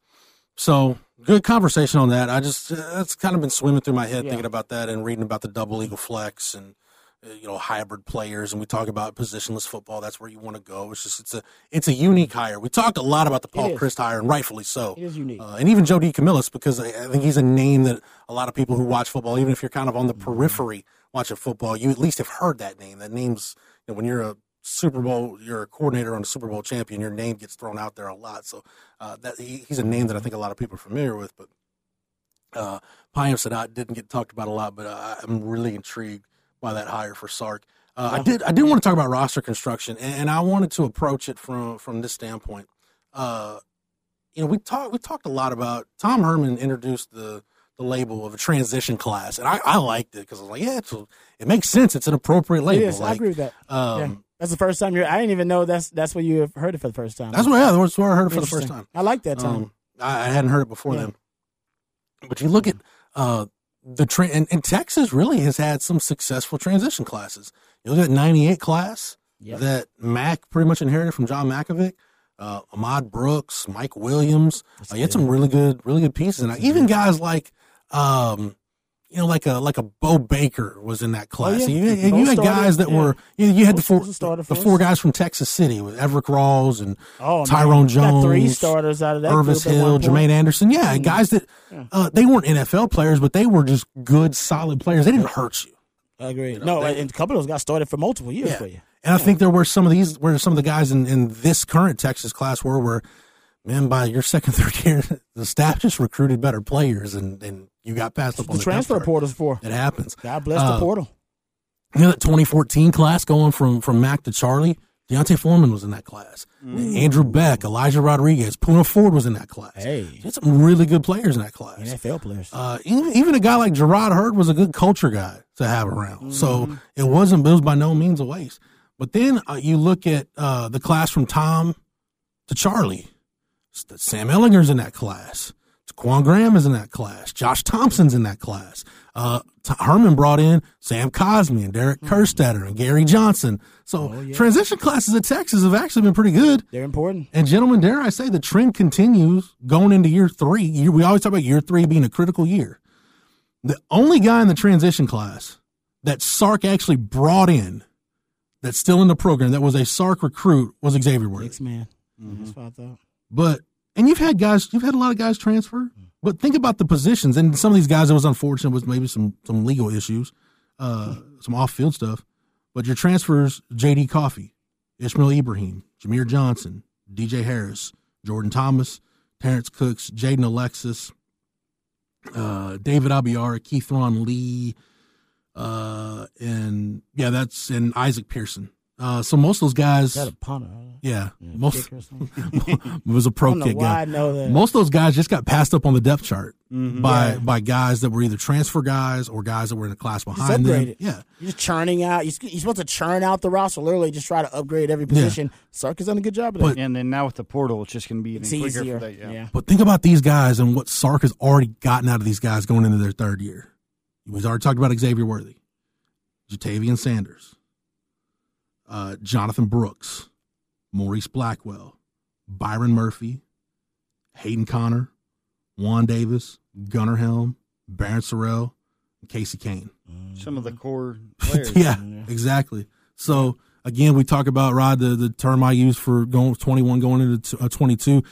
Speaker 7: so good conversation on that. I just that's kind of been swimming through my head yeah. thinking about that and reading about the double eagle flex and uh, you know hybrid players and we talk about positionless football. That's where you want to go. It's just it's a it's a unique hire. We talked a lot about the Paul Chryst hire and rightfully so.
Speaker 9: It is unique,
Speaker 7: uh, and even Joe DeCamillis because I, I think he's a name that a lot of people who watch football, even if you're kind of on the mm-hmm. periphery watching football, you at least have heard that name. That name's you know, when you're a Super Bowl, you're a coordinator on a Super Bowl champion, your name gets thrown out there a lot. So uh, that he, he's a name that I think a lot of people are familiar with. But uh, Payam Saadat didn't get talked about a lot, but uh, I'm really intrigued by that hire for Sark. Uh, I did I did want to talk about roster construction, and, and, I wanted to approach it from from this standpoint. Uh, you know, we talked we talked a lot about Tom Herman introduced the the label of a transition class, and I, I liked it because I was like, yeah, it makes sense. It's an appropriate label.
Speaker 9: Yes,
Speaker 7: like,
Speaker 9: I agree with that. Um, yeah. That's the first time you're. I didn't even know that's that's where you heard it for the first time.
Speaker 7: That's where yeah, that's where I heard it for the first time.
Speaker 9: I like that time. Um,
Speaker 7: I, I, hadn't heard it before yeah. then. But you look at uh, the train, and, and, Texas really has had some successful transition classes. You look at '98 class yep. that Mac pretty much inherited from John Mackovic. Uh, Ahmad Brooks, Mike Williams. Uh, you had some really good, really good pieces, and even guys like um, you know, like a like a Bo Baker was in that class. Oh, yeah. You, you had guys that yeah. were you, know, you had the four the four guys from Texas City with Everett Rawls and oh, Tyrone Jones,
Speaker 9: three starters out of that.
Speaker 7: Irvis Hill, Jermaine Anderson. Yeah, mm-hmm. guys that uh, they weren't NFL players, but they were just good, solid players. They didn't hurt you.
Speaker 9: I agree. You know, no, they, and a couple of those guys started for multiple years for you.
Speaker 7: And I think there were some of these where some of the guys in, in this current Texas class were where man, by your second, third year, the staff just recruited better players, and, and you got passed up on
Speaker 9: the,
Speaker 7: the
Speaker 9: transfer portal's for.
Speaker 7: It happens.
Speaker 9: God bless uh, the portal.
Speaker 7: You know that 2014 class going from from Mac to Charlie. D'Onta Foreman was in that class. Mm. Andrew Beck, Elijah Rodriguez, Poona Ford was in that class.
Speaker 9: Hey,
Speaker 7: had some really good players in that class.
Speaker 9: NFL players.
Speaker 7: Uh, even, even a guy like Jerrod Heard was a good culture guy to have around. Mm. So it wasn't it was by no means a waste. But then uh, you look at uh, the class from Tom to Charlie. Sam Ehlinger's in that class. Quan Graham is in that class. Josh Thompson's in that class. Uh, Herman brought in Sam Cosmi and Derek mm-hmm. Kerstetter and Gary Johnson. So oh, yeah. transition classes at Texas have actually been pretty good.
Speaker 9: They're important.
Speaker 7: And gentlemen, dare I say, the trend continues going into year three. We always talk about year three being a critical year. The only guy in the transition class that Sark actually brought in that's still in the program that was a Sark recruit was Xavier Worthy.
Speaker 9: Six man. Mm-hmm. That's what I thought.
Speaker 7: But and you've had guys, you've had a lot of guys transfer. But think about the positions, and some of these guys, it was unfortunate with maybe some some legal issues, uh, some off field stuff. But your transfers: J.D. Coffey, Ishmael Ibrahim, Jamier Johnson, D.J. Harris, Jordan Thomas, Terrence Cooks, Jaden Alexis, uh, David Abiara, Keith Ron Lee, uh, and yeah, that's and Isaac Pearson. Uh, so most of those guys,
Speaker 9: that a punter,
Speaker 7: yeah, yeah most it was a pro kick guy. Most of those guys just got passed up on the depth chart mm-hmm. by yeah. by guys that were either transfer guys or guys that were in a class behind them. Yeah,
Speaker 9: you're just churning out. You're, you're, supposed to churn out the roster. Literally, just try to upgrade every position. Yeah. Sark has done a good job of that.
Speaker 10: But, and then now with the portal, it's just going to be even quicker easier. That, yeah.
Speaker 7: yeah. But think about these guys and what Sark has already gotten out of these guys going into their third year. We've already talked about Xavier Worthy, Ja'Tavion Sanders uh, Jonathan Brooks, Morice Blackwell, Byron Murphy, Hayden Conner, Juan Davis, Gunnar Helm, Barryn Sorrell, and Casey Kane.
Speaker 10: Some of the core players.
Speaker 7: yeah, yeah, exactly. So again, we talk about Rod the, the term I use for going 21 going into uh, 22.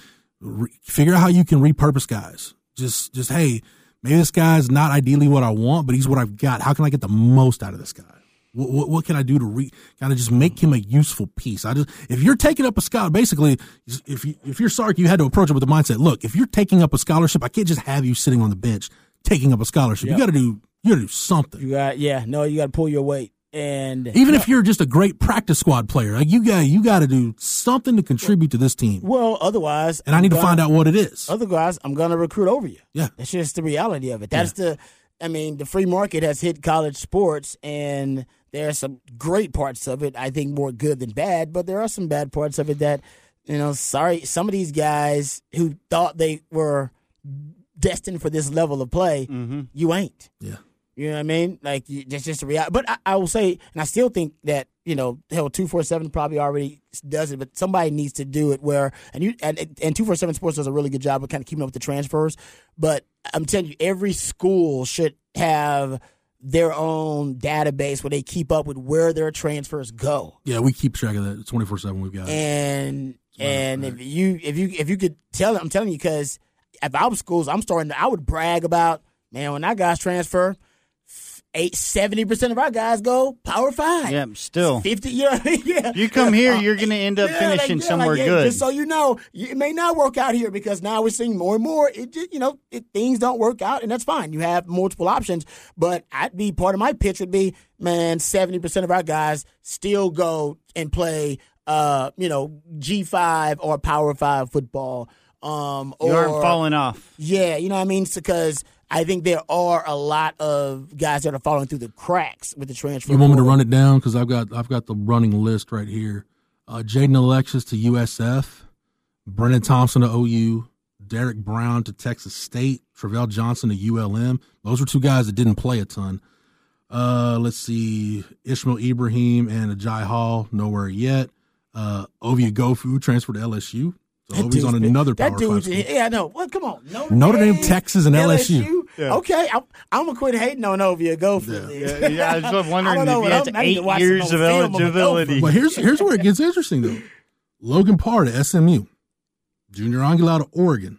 Speaker 7: Re- figure out how you can repurpose guys. Just just hey, maybe this guy's not ideally what I want, but he's what I've got. How can I get the most out of this guy? What, what, what can I do to re, kind of just make him a useful piece? I just if you're taking up a scholar, basically, if you, if you're Sark, you had to approach it with the mindset. Look, if you're taking up a scholarship, I can't just have you sitting on the bench taking up a scholarship.
Speaker 9: Yep.
Speaker 7: You got to do you got to do something.
Speaker 9: You got yeah, no, you got to pull your weight. And
Speaker 7: even if you're just a great practice squad player, like you got you got to do something to contribute to this team.
Speaker 9: Well, otherwise,
Speaker 7: and I need
Speaker 9: I'm
Speaker 7: to find out what it is.
Speaker 9: Otherwise, I'm going to recruit over you.
Speaker 7: Yeah,
Speaker 9: that's just the reality of it. That's the. I mean, the free market has hit college sports, and there are some great parts of it. I think more good than bad, but there are some bad parts of it that, you know, sorry, some of these guys who thought they were destined for this level of play, mm-hmm. you ain't.
Speaker 7: Yeah.
Speaker 9: You know what I mean? Like you, that's just a reality. But I, I will say, and I still think that you know, hell, two four seven probably already does it, but somebody needs to do it. Where and you and and two four seven Sports does a really good job of kind of keeping up with the transfers. But I'm telling you, every school should have their own database where they keep up with where their transfers go.
Speaker 7: Yeah, we keep track of that. Twenty four seven. We've got. it.
Speaker 9: And and if you if you if you could tell I'm telling you because if I was schools, I'm starting. To, I would brag about man when our guys transfer. Eight seventy percent of our guys go Power Five.
Speaker 10: Yeah, still.
Speaker 9: fifty. You know I mean? Yeah.
Speaker 10: You come here, you're going to end up
Speaker 9: Yeah,
Speaker 10: finishing
Speaker 9: like, yeah,
Speaker 10: somewhere
Speaker 9: like, yeah,
Speaker 10: good.
Speaker 9: Just so you know, it may not work out here because now we're seeing more and more. It just, you know, it, things don't work out, and that's fine. You have multiple options, but I'd be part of my pitch would be, man, seventy percent of our guys still go and play, uh, you know, G five or Power Five football. Um,
Speaker 10: you
Speaker 9: or,
Speaker 10: aren't falling off.
Speaker 9: Yeah, you know what I mean? Because I think there are a lot of guys that are falling through the cracks with the transfer.
Speaker 7: You want me to run it down because I've got I've got the running list right here. Uh, Jaden Alexis to USF, Brennan Thompson to OU, Derek Brown to Texas State, Travell Johnson to ULM. Those were two guys that didn't play a ton. Uh, let's see, Ishmael Ibrahim and Agiye Hall nowhere yet. Uh, Ovie Oghoufo transferred to LSU. So
Speaker 9: That
Speaker 7: Ovi's
Speaker 9: dude's
Speaker 7: on
Speaker 9: been-
Speaker 7: another
Speaker 9: that
Speaker 7: Power
Speaker 9: dude's,
Speaker 7: Five school.
Speaker 9: Yeah, I know. Well, come on. Notre,
Speaker 7: Notre Dame, Texas, and LSU.
Speaker 10: Yeah.
Speaker 9: Okay, I'm, I'm gonna quit hating on Ovie. Go for it.
Speaker 10: Yeah, yeah, I was just wondering
Speaker 9: I know
Speaker 10: if he
Speaker 9: what
Speaker 10: has
Speaker 9: I'm- I need to
Speaker 10: eight years of
Speaker 9: film on
Speaker 10: eligibility.
Speaker 7: But here's here's where it gets interesting though. Logan Parr to SMU, Junior Angilau to Oregon,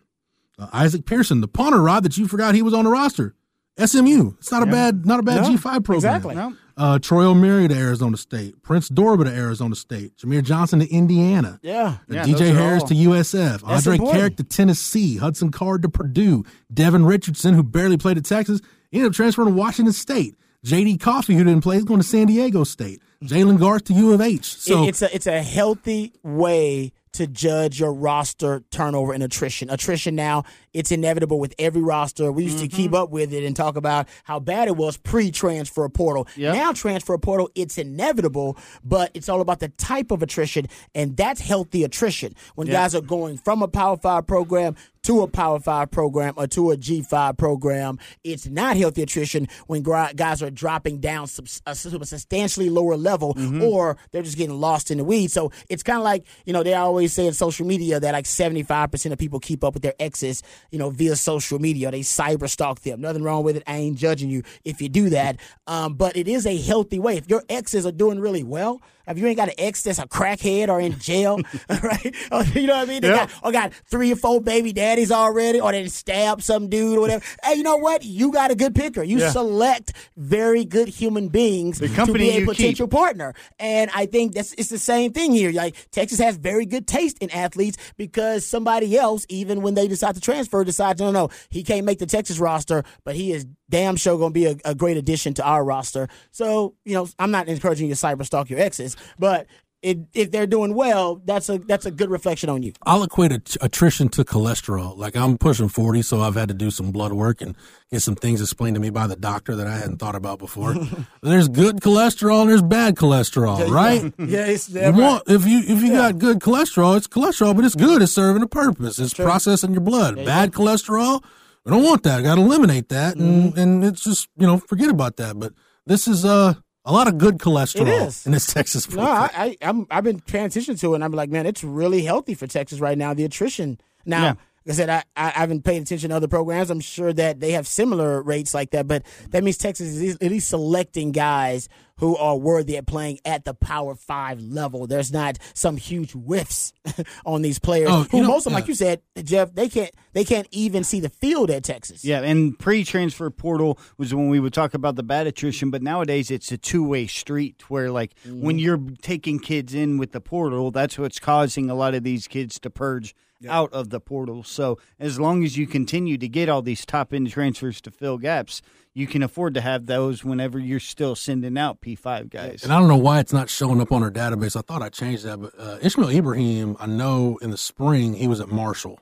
Speaker 7: uh, Isaac Pearson, the punter rod that you forgot he was on the roster. SMU, it's not a bad not a bad
Speaker 9: No,
Speaker 7: G five program.
Speaker 9: exactly. No.
Speaker 7: Uh, Troy Omeire to Arizona State, Prince Dorbah to Arizona State, Jamier Johnson to Indiana,
Speaker 9: Yeah. Yeah,
Speaker 7: DJ Harris
Speaker 9: all-
Speaker 7: to USF,
Speaker 9: That's
Speaker 7: Andrej
Speaker 9: important.
Speaker 7: Karic to Tennessee, Hudson Card to Purdue, Devin Richardson, who barely played at Texas, ended up transferring to Washington State. JD Coffey, who didn't play, is going to San Diego State. Jalen Garth to U of H. So
Speaker 9: It- it's a it's a healthy way to judge your roster turnover and attrition. Attrition now, it's inevitable with every roster. We used to mm-hmm. keep up with it and talk about how bad it was pre-transfer portal. Now transfer portal, it's inevitable, but it's all about the type of attrition, and that's healthy attrition. When
Speaker 10: Yeah.
Speaker 9: guys are going from a Power Five program to a Power Five program or to a G five program, it's not healthy attrition when guys are dropping down a, to a substantially lower level mm-hmm. or they're just getting lost in the weeds. So it's kind of like you know they always say in social media that like seventy five percent of people keep up with their exes, you know, via social media. They cyber stalk them. Nothing wrong with it. I ain't judging you if you do that. Um, but it is a healthy way. If your exes are doing really well, if you ain't got an ex that's a crackhead or in jail, right? Or, you know what I mean? They
Speaker 10: Yeah.
Speaker 9: got or got three or four baby daddies already, or they stabbed some dude or whatever. hey, you know what? You got a good picker. You
Speaker 10: Yeah.
Speaker 9: select very good human beings to be a potential partner. And I think that's it's the same thing here. Like Texas has very good taste in athletes because somebody else, even when they decide to transfer, decides no, no, he can't make the Texas roster, but he is damn sure going to be a, a great addition to our roster. So you know, I'm not encouraging you to cyber stalk your exes, but. It, if they're doing well, that's a that's a good reflection on you.
Speaker 7: I'll equate att- attrition to cholesterol. Like I'm pushing 40, so I've had to do some blood work and get some things explained to me by the doctor that I hadn't thought about before. there's good cholesterol and there's bad cholesterol, right?
Speaker 9: Yeah, it's
Speaker 7: if you if you got good cholesterol, it's cholesterol, but it's good. It's serving a purpose. It's processing your blood. Bad cholesterol, we don't want that. I Got to eliminate that, and
Speaker 9: Mm-hmm.
Speaker 7: and it's just you know forget about that. But this is uh a lot of good cholesterol in this Texas.
Speaker 9: No, I, I I'm I've been transitioning to it, and I'm like, man, it's really healthy for Texas right now. The attrition now.
Speaker 10: Yeah.
Speaker 9: Like I said, I, I haven't paid attention to other programs. I'm sure that they have similar rates like that, but that means Texas is at least selecting guys who are worthy at playing at the Power Five level. There's not some huge whiffs on these players
Speaker 10: Oh,
Speaker 9: who
Speaker 10: know-
Speaker 9: most of them, like you said, Jeff, they can't they can't even see the field at Texas.
Speaker 10: Yeah, and pre-transfer portal was when we would talk about the bad attrition, but nowadays it's a two-way street where like when
Speaker 9: Mm-hmm.
Speaker 10: you're taking kids in with the portal, that's what's causing a lot of these kids to purge out of the portal. So as long as you continue to get all these top-end transfers to fill gaps, you can afford to have those whenever you're still sending out P5 guys.
Speaker 7: And I don't know why it's not showing up on our database. I thought I changed that, but uh, Ishmael Ibrahim, I know in the spring he was at Marshall.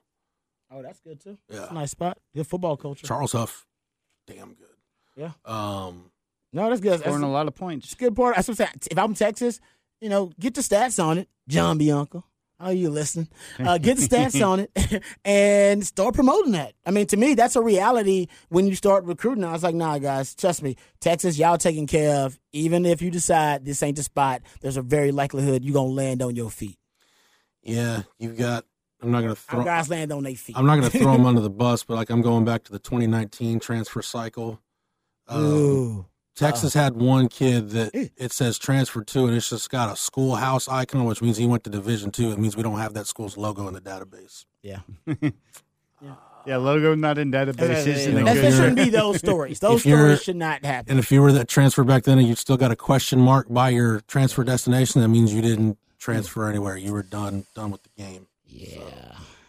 Speaker 9: Oh, that's good too.
Speaker 7: Yeah.
Speaker 9: That's a nice spot. Good football culture.
Speaker 7: Charles Huff, damn good.
Speaker 9: Yeah.
Speaker 7: Um,
Speaker 9: No, that's good.
Speaker 10: Scoring
Speaker 9: That's
Speaker 10: a lot of points.
Speaker 9: It's a good part. That's what I'm saying. If I'm Texas, you know, get the stats on it, John Bianco. Are you listen. Uh, get the stats on it and start promoting that. I mean, to me, that's a reality when you start recruiting. I was like, nah, guys, trust me, Texas, y'all taken care of. Even if you decide this ain't the spot, there's a very likelihood you're gonna land on your feet.
Speaker 7: yeah, you've got. I'm not going to
Speaker 9: Our
Speaker 7: throw.
Speaker 9: guys land on their feet.
Speaker 7: I'm not going to throw him under the bus, but like I'm going back to the 2019 transfer cycle. Um,
Speaker 9: Ooh.
Speaker 7: Texas had one kid that it says transfer to, and it's just got a schoolhouse icon, which means he went to Division two. It means we don't have that school's logo in the database.
Speaker 9: Yeah.
Speaker 10: Yeah, logo not in database isn't a
Speaker 9: That shouldn't be those stories. Those stories should not happen.
Speaker 7: And if you were that transfer back then, and you still got a question mark by your transfer destination, that means you didn't transfer anywhere. You were done done with the game.
Speaker 9: Yeah,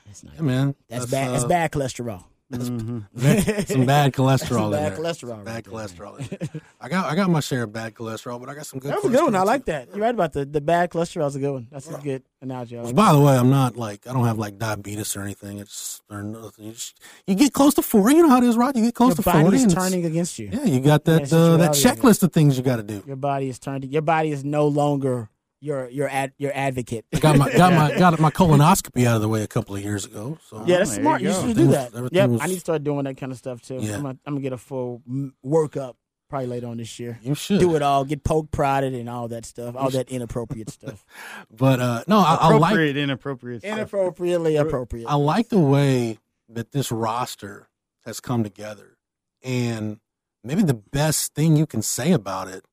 Speaker 9: that's not.
Speaker 7: Yeah, man,
Speaker 9: That's, bad. That's
Speaker 7: uh,
Speaker 9: bad cholesterol.
Speaker 7: That's some bad cholesterol
Speaker 9: Some
Speaker 7: in
Speaker 9: bad
Speaker 7: there.
Speaker 9: cholesterol
Speaker 7: Some
Speaker 9: right
Speaker 7: Bad
Speaker 9: there.
Speaker 7: cholesterol. there. I got I got my share of bad cholesterol, but I got some good.
Speaker 9: That was a good one. I
Speaker 7: cholesterol,
Speaker 9: like that. You're right about the the bad cholesterol is a good one. That's a good analogy. Like
Speaker 7: By the way, I'm not like I don't have like diabetes or anything. It's or nothing. You, just, you get close to forty. You know how it is, right? You get close
Speaker 9: Your
Speaker 7: to
Speaker 9: body
Speaker 7: forty.
Speaker 9: is
Speaker 7: and it's-
Speaker 9: turning against you.
Speaker 7: Yeah, you got that uh, that checklist of things you got to do.
Speaker 9: Your body is turning. Your body is no longer your your ad, your advocate.
Speaker 7: I got my got my got my colonoscopy out of the way a couple of years ago. So
Speaker 9: yeah, that's
Speaker 10: there
Speaker 9: smart.
Speaker 10: you
Speaker 9: You, should do that.
Speaker 7: was-
Speaker 9: Yep,
Speaker 7: was-
Speaker 9: I need to start doing that kind of stuff too.
Speaker 7: Yeah.
Speaker 9: I'm, gonna, I'm gonna get a full workup probably later on this year.
Speaker 7: You should
Speaker 9: do it all. Get poke prodded and all that stuff. All that inappropriate stuff.
Speaker 7: But uh, no, I, I like
Speaker 10: Appropriate, inappropriate. stuff.
Speaker 9: Inappropriately appropriate.
Speaker 7: I like the way that this roster has come together, and maybe the best thing you can say about it, I m-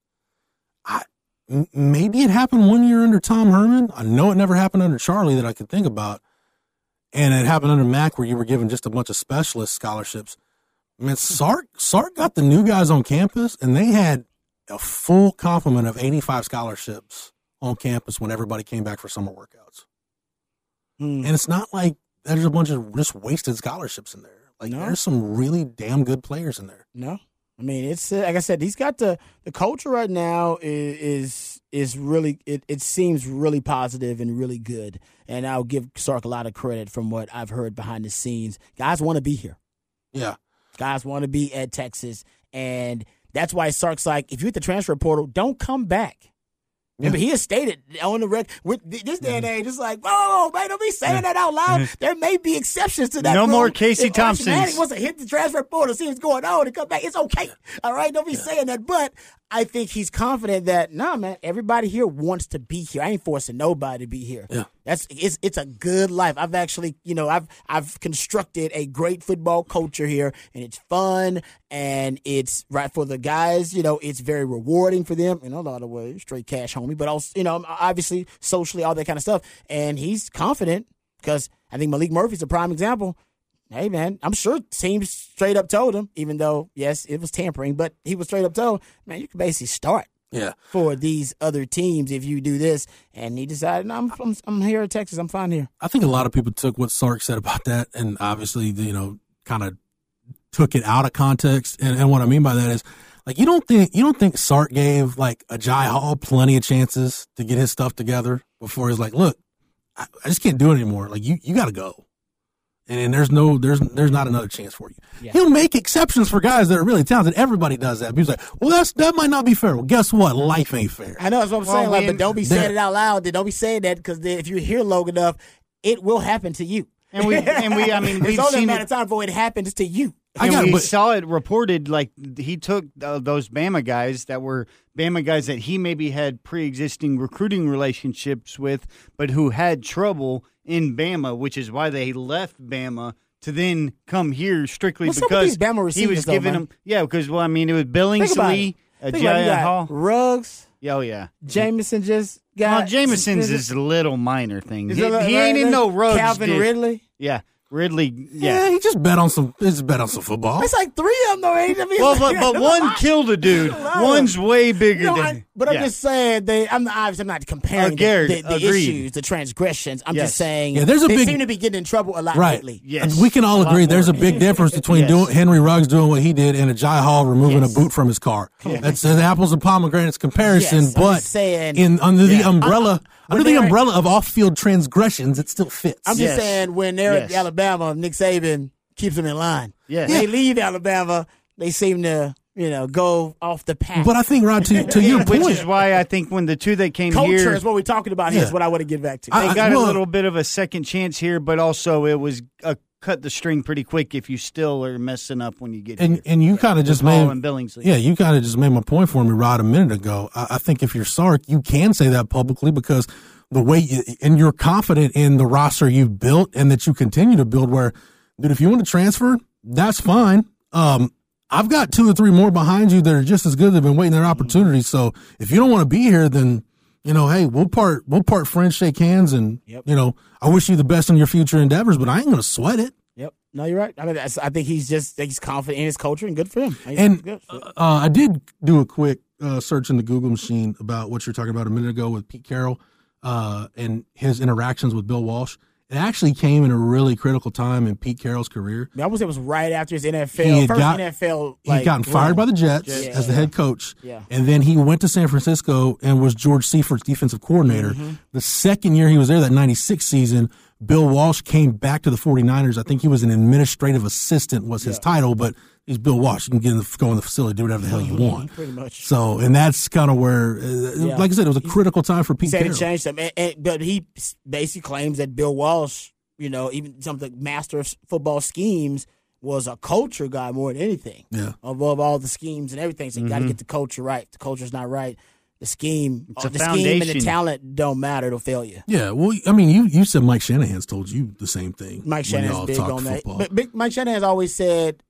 Speaker 7: maybe it happened one year under Tom Herman. I know it never happened under Charlie that I could think about, and it happened under Mac where you were given just a bunch of specialist scholarships. I mean, Sark Sark got the new guys on campus, and they had a full complement of eighty five scholarships on campus when everybody came back for summer workouts.
Speaker 9: Hmm.
Speaker 7: And it's not like there's a bunch of just wasted scholarships in there. Like
Speaker 9: No.
Speaker 7: there's some really damn good players in there.
Speaker 9: No, I mean it's uh, like I said. He's got the the culture right now is is, is really it, it seems really positive and really good. And I'll give Sark a lot of credit from what I've heard behind the scenes. Guys want to be here.
Speaker 7: Yeah.
Speaker 9: Guys want to be at Texas, and that's why Sark's like, if you hit the transfer portal, don't come back. Remember, he has stated on the record with this day and age, it's like, whoa, man, don't be saying that out loud. There may be exceptions to that.
Speaker 10: No
Speaker 9: rule.
Speaker 10: more Casey
Speaker 9: If Archie
Speaker 10: Thompsons.
Speaker 9: Manning wants to hit the transfer portal, see what's going on, and come back. It's okay. All right, don't be saying that. But I think he's confident that, nah, man, everybody here wants to be here. I ain't forcing nobody to be here.
Speaker 7: Yeah.
Speaker 9: That's it's it's a good life. I've actually, you know, I've I've constructed a great football culture here, and it's fun and it's right for the guys. You know, it's very rewarding for them in a lot of ways. Straight cash, homie, but also, you know, obviously socially, all that kind of stuff. And he's confident because I think Malik Murphy's a prime example. Hey man, I'm sure teams straight up told him, even though yes, it was tampering, but he was straight up told, man, you can basically start
Speaker 7: Yeah.
Speaker 9: for these other teams if you do this. And he decided, no, I'm, I'm, I'm here in Texas. I'm fine here.
Speaker 7: I think a lot of people took what Sark said about that and obviously, you know, kind of took it out of context. And, and what I mean by that is like you don't think you don't think Sark gave like a Agiye Hall plenty of chances to get his stuff together before he's like, look, I, I just can't do it anymore. Like you you gotta go. And, and there's no there's there's not another chance for you.
Speaker 9: Yeah.
Speaker 7: He'll make exceptions for guys that are really talented. Everybody does that. He's like, well, that's that might not be fair. Well, guess what? Life ain't fair.
Speaker 9: I know that's what I'm
Speaker 10: Well,
Speaker 9: saying. Like, but don't be
Speaker 7: there-
Speaker 9: saying it out loud. Then Don't be saying that because if you hear here long enough, it will happen to you.
Speaker 10: And we and we I mean
Speaker 9: it's
Speaker 10: we've
Speaker 9: only a
Speaker 10: seen
Speaker 9: matter
Speaker 10: it
Speaker 9: of time before it happens to you.
Speaker 7: I got-
Speaker 10: we
Speaker 7: but-
Speaker 10: saw it reported like he took uh, those Bama guys that were Bama guys that he maybe had pre-existing recruiting relationships with, but who had trouble in Bama, which is why they left Bama to then come here strictly
Speaker 9: What's
Speaker 10: because
Speaker 9: Bama
Speaker 10: he was
Speaker 9: though,
Speaker 10: giving
Speaker 9: man?
Speaker 10: them. Yeah, because well, I mean, it was
Speaker 9: Think about
Speaker 10: Billingsley,
Speaker 9: it.
Speaker 10: uh,
Speaker 9: Think about it. You
Speaker 10: Jaya
Speaker 9: got
Speaker 10: Hall.
Speaker 9: Ruggs,
Speaker 10: Yeah, Oh yeah.
Speaker 9: Jameson just got. Well.
Speaker 10: Jameson's
Speaker 9: suspended.
Speaker 10: is little minor thing. He,
Speaker 9: it
Speaker 10: he ain't in no rugs.
Speaker 9: Calvin
Speaker 10: dude.
Speaker 9: Ridley.
Speaker 10: Yeah, Ridley.
Speaker 7: Yeah,
Speaker 10: Yeah.
Speaker 7: he just bet on some. He just bet on some football.
Speaker 9: It's like three of them though. Ain't it? I mean,
Speaker 10: Well, but but one killed a dude. One's way bigger
Speaker 9: No,
Speaker 10: than.
Speaker 9: I- but I'm
Speaker 10: yeah.
Speaker 9: just saying they. I'm not, obviously I'm not comparing
Speaker 10: Uh, Garrett,
Speaker 9: the, the, the issues, the transgressions. I'm
Speaker 10: Yes.
Speaker 9: just saying.
Speaker 7: Yeah, there's a
Speaker 9: they
Speaker 7: big-
Speaker 9: seem to be getting in trouble a lot
Speaker 7: Right.
Speaker 9: lately.
Speaker 10: Yes.
Speaker 7: And we can all
Speaker 10: A lot
Speaker 7: agree there's a big difference between
Speaker 10: Yes.
Speaker 7: doing Henry Ruggs doing what he did and a Agiye Hall removing
Speaker 9: Yes.
Speaker 7: a boot from his car. That's an apples and pomegranates comparison,
Speaker 9: Yes,
Speaker 7: but
Speaker 9: just saying-
Speaker 7: in under the umbrella
Speaker 9: when
Speaker 7: under the umbrella of off-field transgressions, it still fits.
Speaker 9: I'm
Speaker 10: Yes.
Speaker 9: just saying when they're at Alabama, Nick Saban keeps them in line.
Speaker 10: Yes.
Speaker 9: They leave Alabama, they seem to you know go off the path.
Speaker 7: but I think Rod, to, to your
Speaker 10: Which is why I think when the two that came here
Speaker 9: Culture
Speaker 10: here,
Speaker 9: is what we're talking about. Here is
Speaker 7: Yeah.
Speaker 9: what I want to get back to.
Speaker 7: I-
Speaker 10: they got
Speaker 7: well-
Speaker 10: a little bit of a second chance here, but also it was a cut the string pretty quick if you still are messing up when you get
Speaker 7: and
Speaker 10: here.
Speaker 7: and you kind of just made. Yeah, you kind of just made my point for me, Rod, a minute ago. I, I think if you're Sark, you can say that publicly because the way you, and you're confident in the roster you've built and that you continue to build. Where, dude, if you want to transfer, that's fine. Um, I've got two or three more behind you that are just as good. They've been waiting their opportunity. So if you don't want to be here, then you know, hey, we'll part we'll part friends, shake hands, and
Speaker 9: Yep.
Speaker 7: you know, I wish you the best in your future endeavors, but I ain't gonna sweat it.
Speaker 9: Yep. No, you're right. I mean, that's, I think he's just he's confident in his culture and good for him.
Speaker 7: And
Speaker 9: good.
Speaker 7: uh, I did do a quick uh, search in the Google machine about what you're talking about a minute ago with Pete Carroll uh, and his interactions with Bill Walsh. It actually came in a really critical time in Pete Carroll's career.
Speaker 9: I would say it was right after his NFL
Speaker 7: He had
Speaker 9: first
Speaker 7: got-
Speaker 9: NFL.
Speaker 7: He'd gotten fired by the Jets
Speaker 9: Yeah.
Speaker 7: as the head coach,
Speaker 9: Yeah.
Speaker 7: and then he went to San Francisco and was George Seifert's defensive coordinator.
Speaker 9: Mm-hmm.
Speaker 7: The second year he was there, that 96 season, Bill Walsh came back to the 49ers. I think he was an administrative assistant was his title, but he's Bill Walsh. You can get in the, go in the facility, do whatever the hell you want.
Speaker 9: Pretty much.
Speaker 7: So, and that's kind of where, uh,
Speaker 9: Yeah.
Speaker 7: like I said, it was a critical time for
Speaker 9: He
Speaker 7: Pete
Speaker 9: said
Speaker 7: Carroll.
Speaker 9: it changed and, and, but he basically claims that Bill Walsh, you know, even some of the master of football schemes, was a culture guy more than anything.
Speaker 7: Yeah.
Speaker 9: Above all the schemes and everything, so you got to get the culture right. If the culture's not right. The scheme,
Speaker 10: It's a
Speaker 9: the scheme and the talent don't matter. It'll fail you.
Speaker 7: Yeah, well, I mean, you you said Mike Shanahan's told you the same thing.
Speaker 9: Mike Shanahan's big
Speaker 7: talked
Speaker 9: on that.
Speaker 7: football.
Speaker 9: But big, Mike Shanahan's always said,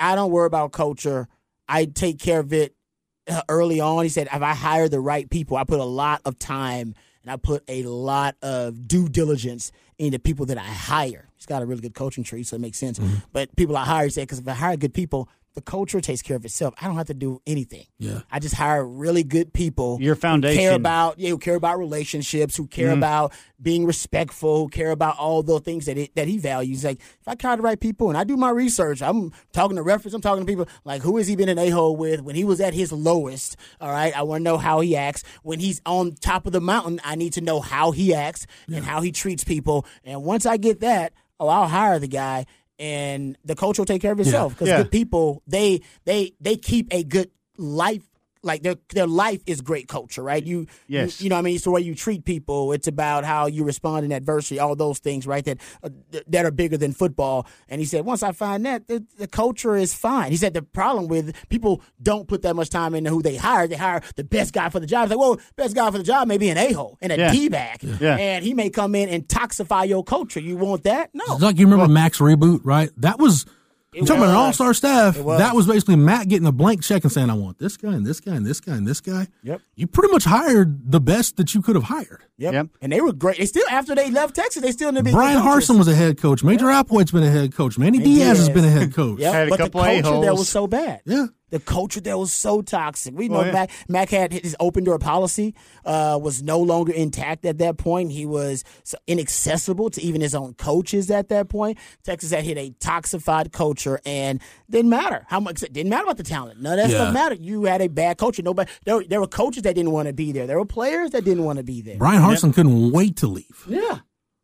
Speaker 9: "I don't worry about culture. I take care of it uh, early on." He said, "If I hire the right people, I put a lot of time and I put a lot of due diligence into people that I hire." He's got a really good coaching tree, so it makes sense.
Speaker 7: Mm-hmm.
Speaker 9: But people I hire, he said, because if I hire good people, the culture takes care of itself. I don't have to do anything.
Speaker 7: Yeah.
Speaker 9: I just hire really good people.
Speaker 10: Your
Speaker 9: who
Speaker 10: foundation.
Speaker 9: care about yeah, who care about relationships, who care mm-hmm. about being respectful, who care about all the things that it, that he values. Like if I hire the right people and I do my research, I'm talking to reference, I'm talking to people like who has he been an a hole with when he was at his lowest. All right, I want to know how he acts when he's on top of the mountain. I need to know how he acts and how he treats people. And once I get that, oh, I'll hire the guy. And the culture will take care of itself because
Speaker 10: Yeah.
Speaker 9: good people they they they keep a good life like their their life is great culture, right? You,
Speaker 10: Yes.
Speaker 9: you, you know, what I mean, it's the way you treat people. It's about how you respond in adversity, all those things, right? That uh, that are bigger than football. And he said, once I find that, the, the culture is fine. He said the problem with people don't put that much time into who they hire. They hire the best guy for the job. It's like, well, best guy for the job may be an a hole and a
Speaker 10: Yeah.
Speaker 9: d bag,
Speaker 10: Yeah.
Speaker 9: and he may come in and toxify your culture. You want that? No.
Speaker 7: It's like you remember Max reboot, right? That was you talking about an all star staff.
Speaker 9: Was.
Speaker 7: That was basically Matt getting a blank check and saying, "I want this guy and this guy and this guy and this guy."
Speaker 9: Yep.
Speaker 7: You pretty much hired the best that you could have hired.
Speaker 9: Yep.
Speaker 10: Yep.
Speaker 9: And they were great. They still after they left Texas, they still in the big
Speaker 7: Bryan Harsin was a head coach. Major Applewhite's been a head coach. Manny
Speaker 9: Manny
Speaker 7: Diaz has been a head coach.
Speaker 9: Yep,
Speaker 10: Had a
Speaker 9: but the culture there was so bad.
Speaker 7: Yeah.
Speaker 9: The culture there was so toxic. We know
Speaker 10: Oh, yeah.
Speaker 9: Mac Mac had his open door policy uh, was no longer intact at that point. He was inaccessible to even his own coaches at that point. Texas had hit a toxified culture and didn't matter how much it didn't matter about the talent. None of that
Speaker 7: Yeah.
Speaker 9: stuff mattered. You had a bad culture. Nobody there, were- there were coaches that didn't want to be there. There were players that didn't want to be there.
Speaker 7: Bryan Harsin couldn't wait to leave.
Speaker 9: Yeah.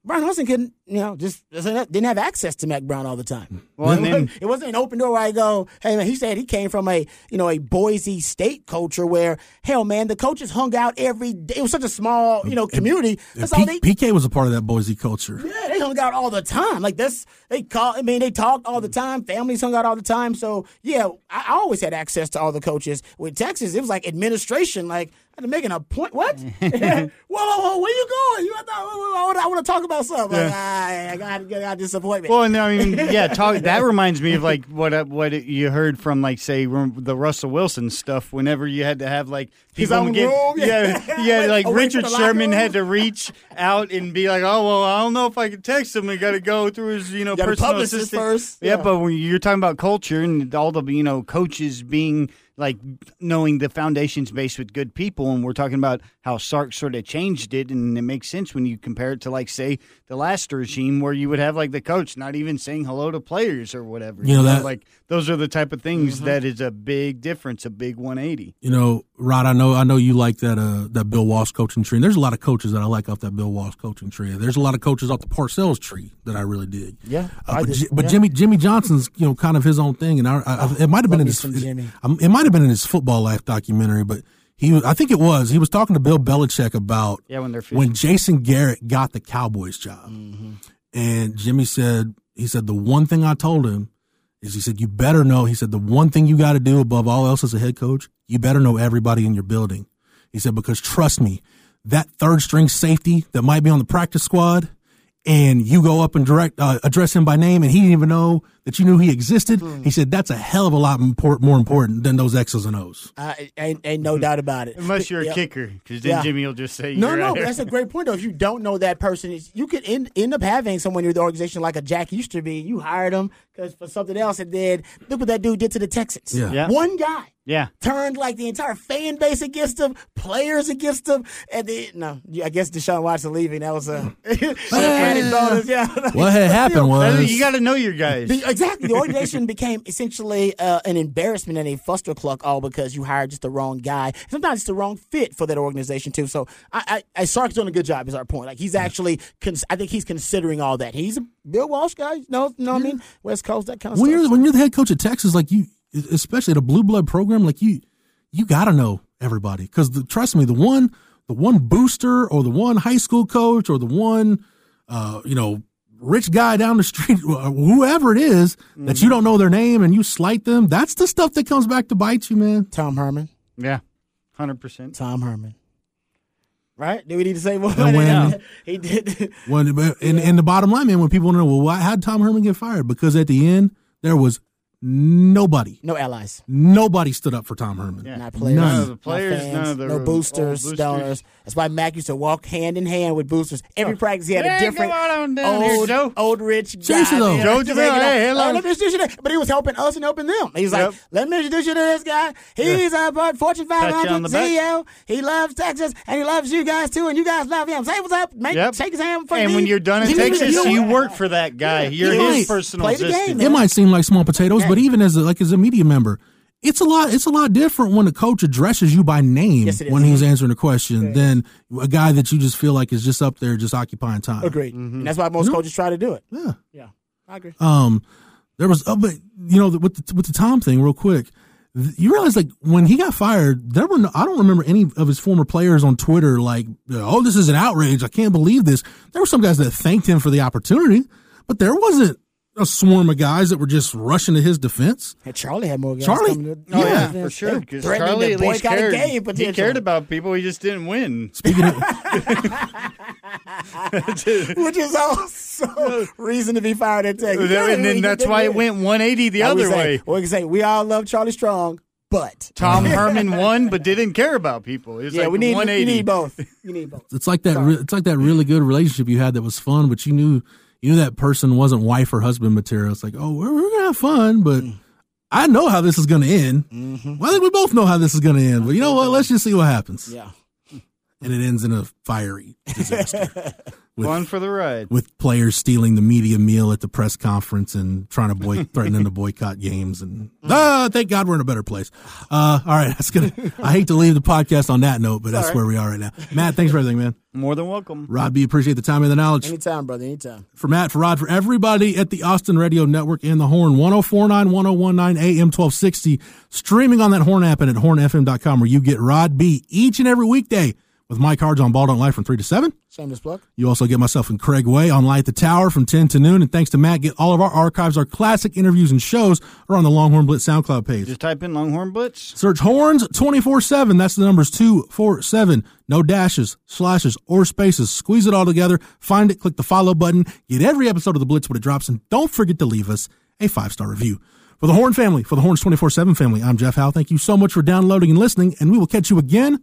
Speaker 9: Bryan Harsin couldn't, you know, just didn't have access to Mack Brown all the time.
Speaker 10: Well,
Speaker 9: it,
Speaker 10: and then-
Speaker 9: wasn't, it wasn't an open door where I go, hey man, he said he came from a, you know, a Boise State culture where, hell man, the coaches hung out every day. It was such a small, you know, community. That's all they.
Speaker 7: PK was a part of that Boise culture.
Speaker 9: Yeah, they hung out all the time. Like this, they call. I mean, they talked all the time. Families hung out all the time. So yeah, I, I always had access to all the coaches. With Texas, it was like administration. Like I had to make an appointment. What? whoa, whoa, whoa, where you going? You I thought I want to talk about something. Like, ah, I got, I got disappointment.
Speaker 10: Well, and I mean, yeah, talk, that reminds me of like what uh, what you heard from like say the Russell Wilson stuff. Whenever you had to have like
Speaker 9: own
Speaker 10: get,
Speaker 9: room,
Speaker 10: yeah, yeah, like
Speaker 9: Away
Speaker 10: Richard
Speaker 9: from the locker
Speaker 10: Sherman
Speaker 9: room.
Speaker 10: had to reach out and be like, oh well, I don't know if I can text him. We got to go through his you know
Speaker 9: Gotta
Speaker 10: personal assistant
Speaker 9: first.
Speaker 10: Yeah,
Speaker 9: Yeah.
Speaker 10: but when you're talking about culture and all the you know coaches being like knowing the foundation's based with good people, and we're talking about how Sark sort of changed it, and it makes sense when you compare it to like say the last regime where you would have like the coach not even saying hello to players or whatever.
Speaker 7: You know, that-
Speaker 10: like those are the type of things
Speaker 9: Mm-hmm.
Speaker 10: that is a big difference, a big 180.
Speaker 7: You know, Rod, I know I know you like that uh, that Bill Walsh coaching tree. And there's a lot of coaches that I like off that Bill Walsh coaching tree. There's a lot of coaches off the Parcells tree that I really dig.
Speaker 9: Yeah,
Speaker 7: Uh, but
Speaker 9: did-
Speaker 7: Ji- but
Speaker 9: yeah.
Speaker 7: Jimmy Jimmy Johnson's you know kind of his own thing, and I, I, it might have been in
Speaker 9: me
Speaker 7: his
Speaker 9: some Jimmy.
Speaker 7: um, it might have been in his football life documentary, but he I think it was he was talking to Bill Belichick about
Speaker 10: Yeah, when they're
Speaker 7: when Jason Garrett got the Cowboys job,
Speaker 9: Mm-hmm.
Speaker 7: and Jimmy said he said the one thing I told him is he said you better know he said the one thing you got to do above all else as a head coach you better know everybody in your building. He said because trust me, that third string safety that might be on the practice squad. And you go up and direct uh, address him by name, and he didn't even know that you knew he existed.
Speaker 9: Hmm.
Speaker 7: He said that's a hell of a lot import, more important than those X's and O's.
Speaker 9: Uh, ain't, ain't no doubt about it.
Speaker 10: Unless you're a
Speaker 9: Yeah.
Speaker 10: kicker, because then
Speaker 9: Yeah.
Speaker 10: Jimmy will just say,
Speaker 9: No,
Speaker 10: you're
Speaker 9: no,
Speaker 10: out
Speaker 9: that's a great point though. If you don't know that person, you could end, end up having someone in the organization like a Jack used to be. You hired him because for something else, and then look what that dude did to the Texans.
Speaker 7: Yeah.
Speaker 10: Yeah.
Speaker 9: One guy
Speaker 10: Yeah.
Speaker 9: turned like the entire fan base against him, players against him, and then no, I guess Deshaun Watson leaving that was a an added bonus. Yeah,
Speaker 7: What had happened was
Speaker 10: You got to know your guys.
Speaker 9: The- exactly. The organization became essentially uh, an embarrassment and a fustercluck all because you hired just the wrong guy. Sometimes it's the wrong fit for that organization too. So I, I, I Sark's doing a good job. Is our point? Like he's actually, cons- I think he's considering all that. He's a Bill Walsh guy. No, no, what I mean West Coast, that kind of
Speaker 7: when
Speaker 9: stuff.
Speaker 7: you're when you're the head coach of Texas, like you, especially at a blue blood program, like you, you got to know everybody because trust me, the one, the one booster or the one high school coach or the one, uh, you know, rich guy down the street, whoever it is, that you mm-hmm. don't know their name and you slight them. That's the stuff that comes back to bite you, man.
Speaker 9: Tom Herman.
Speaker 10: Yeah. 100%.
Speaker 9: Tom Herman. Right? Do we need to say more?
Speaker 7: And when-
Speaker 9: he did.
Speaker 7: When and, and the bottom line, man, when people know, well, why how did Tom Herman get fired? Because at the end there was nobody,
Speaker 9: no allies.
Speaker 7: nobody stood up for Tom Herman.
Speaker 9: Not players,
Speaker 7: None.
Speaker 10: None of the
Speaker 9: not
Speaker 10: players,
Speaker 9: fans,
Speaker 10: none of the
Speaker 9: no boosters,
Speaker 10: boosters.
Speaker 9: donors. That's why Mac used to walk hand in hand with boosters. Every practice he had a different
Speaker 10: come on down here,
Speaker 9: old,
Speaker 10: Joe.
Speaker 9: old rich guy.
Speaker 7: Though.
Speaker 10: Joe
Speaker 9: Just
Speaker 10: Jamail,
Speaker 9: hanging out.
Speaker 10: hey, hello.
Speaker 9: Oh, let me introduce you but he was helping us and helping them. He's
Speaker 10: Yep.
Speaker 9: like, let me introduce you to this guy. He's a uh, Fortune 500
Speaker 10: on the back.
Speaker 9: CEO. He loves Texas and he loves you guys too, and you guys love him. Say what's up. Make,
Speaker 10: Yep.
Speaker 9: Shake his hand. For
Speaker 10: And
Speaker 9: me.
Speaker 10: when you're done in
Speaker 9: Give me the-
Speaker 10: Texas,
Speaker 9: you know
Speaker 10: you
Speaker 9: what?
Speaker 10: work for that guy. You're
Speaker 7: You
Speaker 10: his personal
Speaker 9: play the game,
Speaker 10: assistant.
Speaker 7: It might seem like small potatoes, but even as a, like as a media member, it's a lot. It's a lot different when a coach addresses you by name
Speaker 9: Yes,
Speaker 7: when he's answering a question than a guy that you just feel like is just up there just occupying time.
Speaker 9: Agreed. And that's why most coaches try to do it.
Speaker 7: Yeah.
Speaker 9: Yeah, I agree.
Speaker 7: Um, there was, oh, but you know, with the, with the Tom thing, real quick, you realize like when he got fired, there were no, I don't remember any of his former players on Twitter like, oh, this is an outrage. I can't believe this. There were some guys that thanked him for the opportunity, but there wasn't a swarm of guys that were just rushing to his defense.
Speaker 9: And Charlie had more guys.
Speaker 7: Charlie-
Speaker 9: coming to-
Speaker 10: Oh, yeah,
Speaker 9: They
Speaker 10: for sure. Because Charlie at least
Speaker 9: boycott a
Speaker 10: cared.
Speaker 9: game,
Speaker 10: he cared about people. He just didn't win.
Speaker 7: Speaking of,
Speaker 9: which is also reason to be fired at Texas.
Speaker 10: and then that's why it went 180 the
Speaker 9: I would
Speaker 10: other
Speaker 9: say-
Speaker 10: way.
Speaker 9: We can say we all love Charlie Strong, but
Speaker 10: Tom Herman won, but didn't care about people. It's
Speaker 9: yeah,
Speaker 10: like
Speaker 9: we need we
Speaker 10: 180.
Speaker 9: need both. You need both.
Speaker 7: it's like that. Re- it's like that really good relationship you had that was fun, but you knew you know that person wasn't wife or husband material. It's like, oh, we're, we're gonna have fun, but mm. I know how this is gonna end. Mm-hmm. Well, I think we both know how this is gonna end. But you know what? Let's just see what happens.
Speaker 9: Yeah.
Speaker 7: And it ends in a fiery disaster with
Speaker 10: Fun for the ride.
Speaker 7: with players stealing the media meal at the press conference and trying to boy threatening to boycott games and ah, thank God we're in a better place. Uh, all right, that's gonna. I hate to leave the podcast on that note, but that's where we are right now. Matt, thanks for everything, man.
Speaker 10: More than welcome.
Speaker 7: Rod B, appreciate the time and the knowledge.
Speaker 9: Anytime, brother. Anytime.
Speaker 7: For Matt, for Rod, for everybody at the Austin Radio Network and the Horn, 1049, 1019 AM 1260, streaming on that Horn app and at hornfm.com where you get Rod B each and every weekday with Mike Harge on Ball Don't Lie from 3 to 7.
Speaker 9: Shameless plug.
Speaker 7: You also get myself and Craig Way on Light the Tower from 10 to noon. And thanks to Matt, get all of our archives, our classic interviews and shows are on the Longhorn Blitz SoundCloud page.
Speaker 10: Just type in Longhorn Blitz.
Speaker 7: Search Horns 24 7. That's the numbers 247. No dashes, slashes, or spaces. Squeeze it all together. Find it, click the follow button. Get every episode of the Blitz when it drops. And don't forget to leave us a five star review. For the Horn family, for the Horns 24 7 family, I'm Jeff Howe. Thank you so much for downloading and listening. And we will catch you again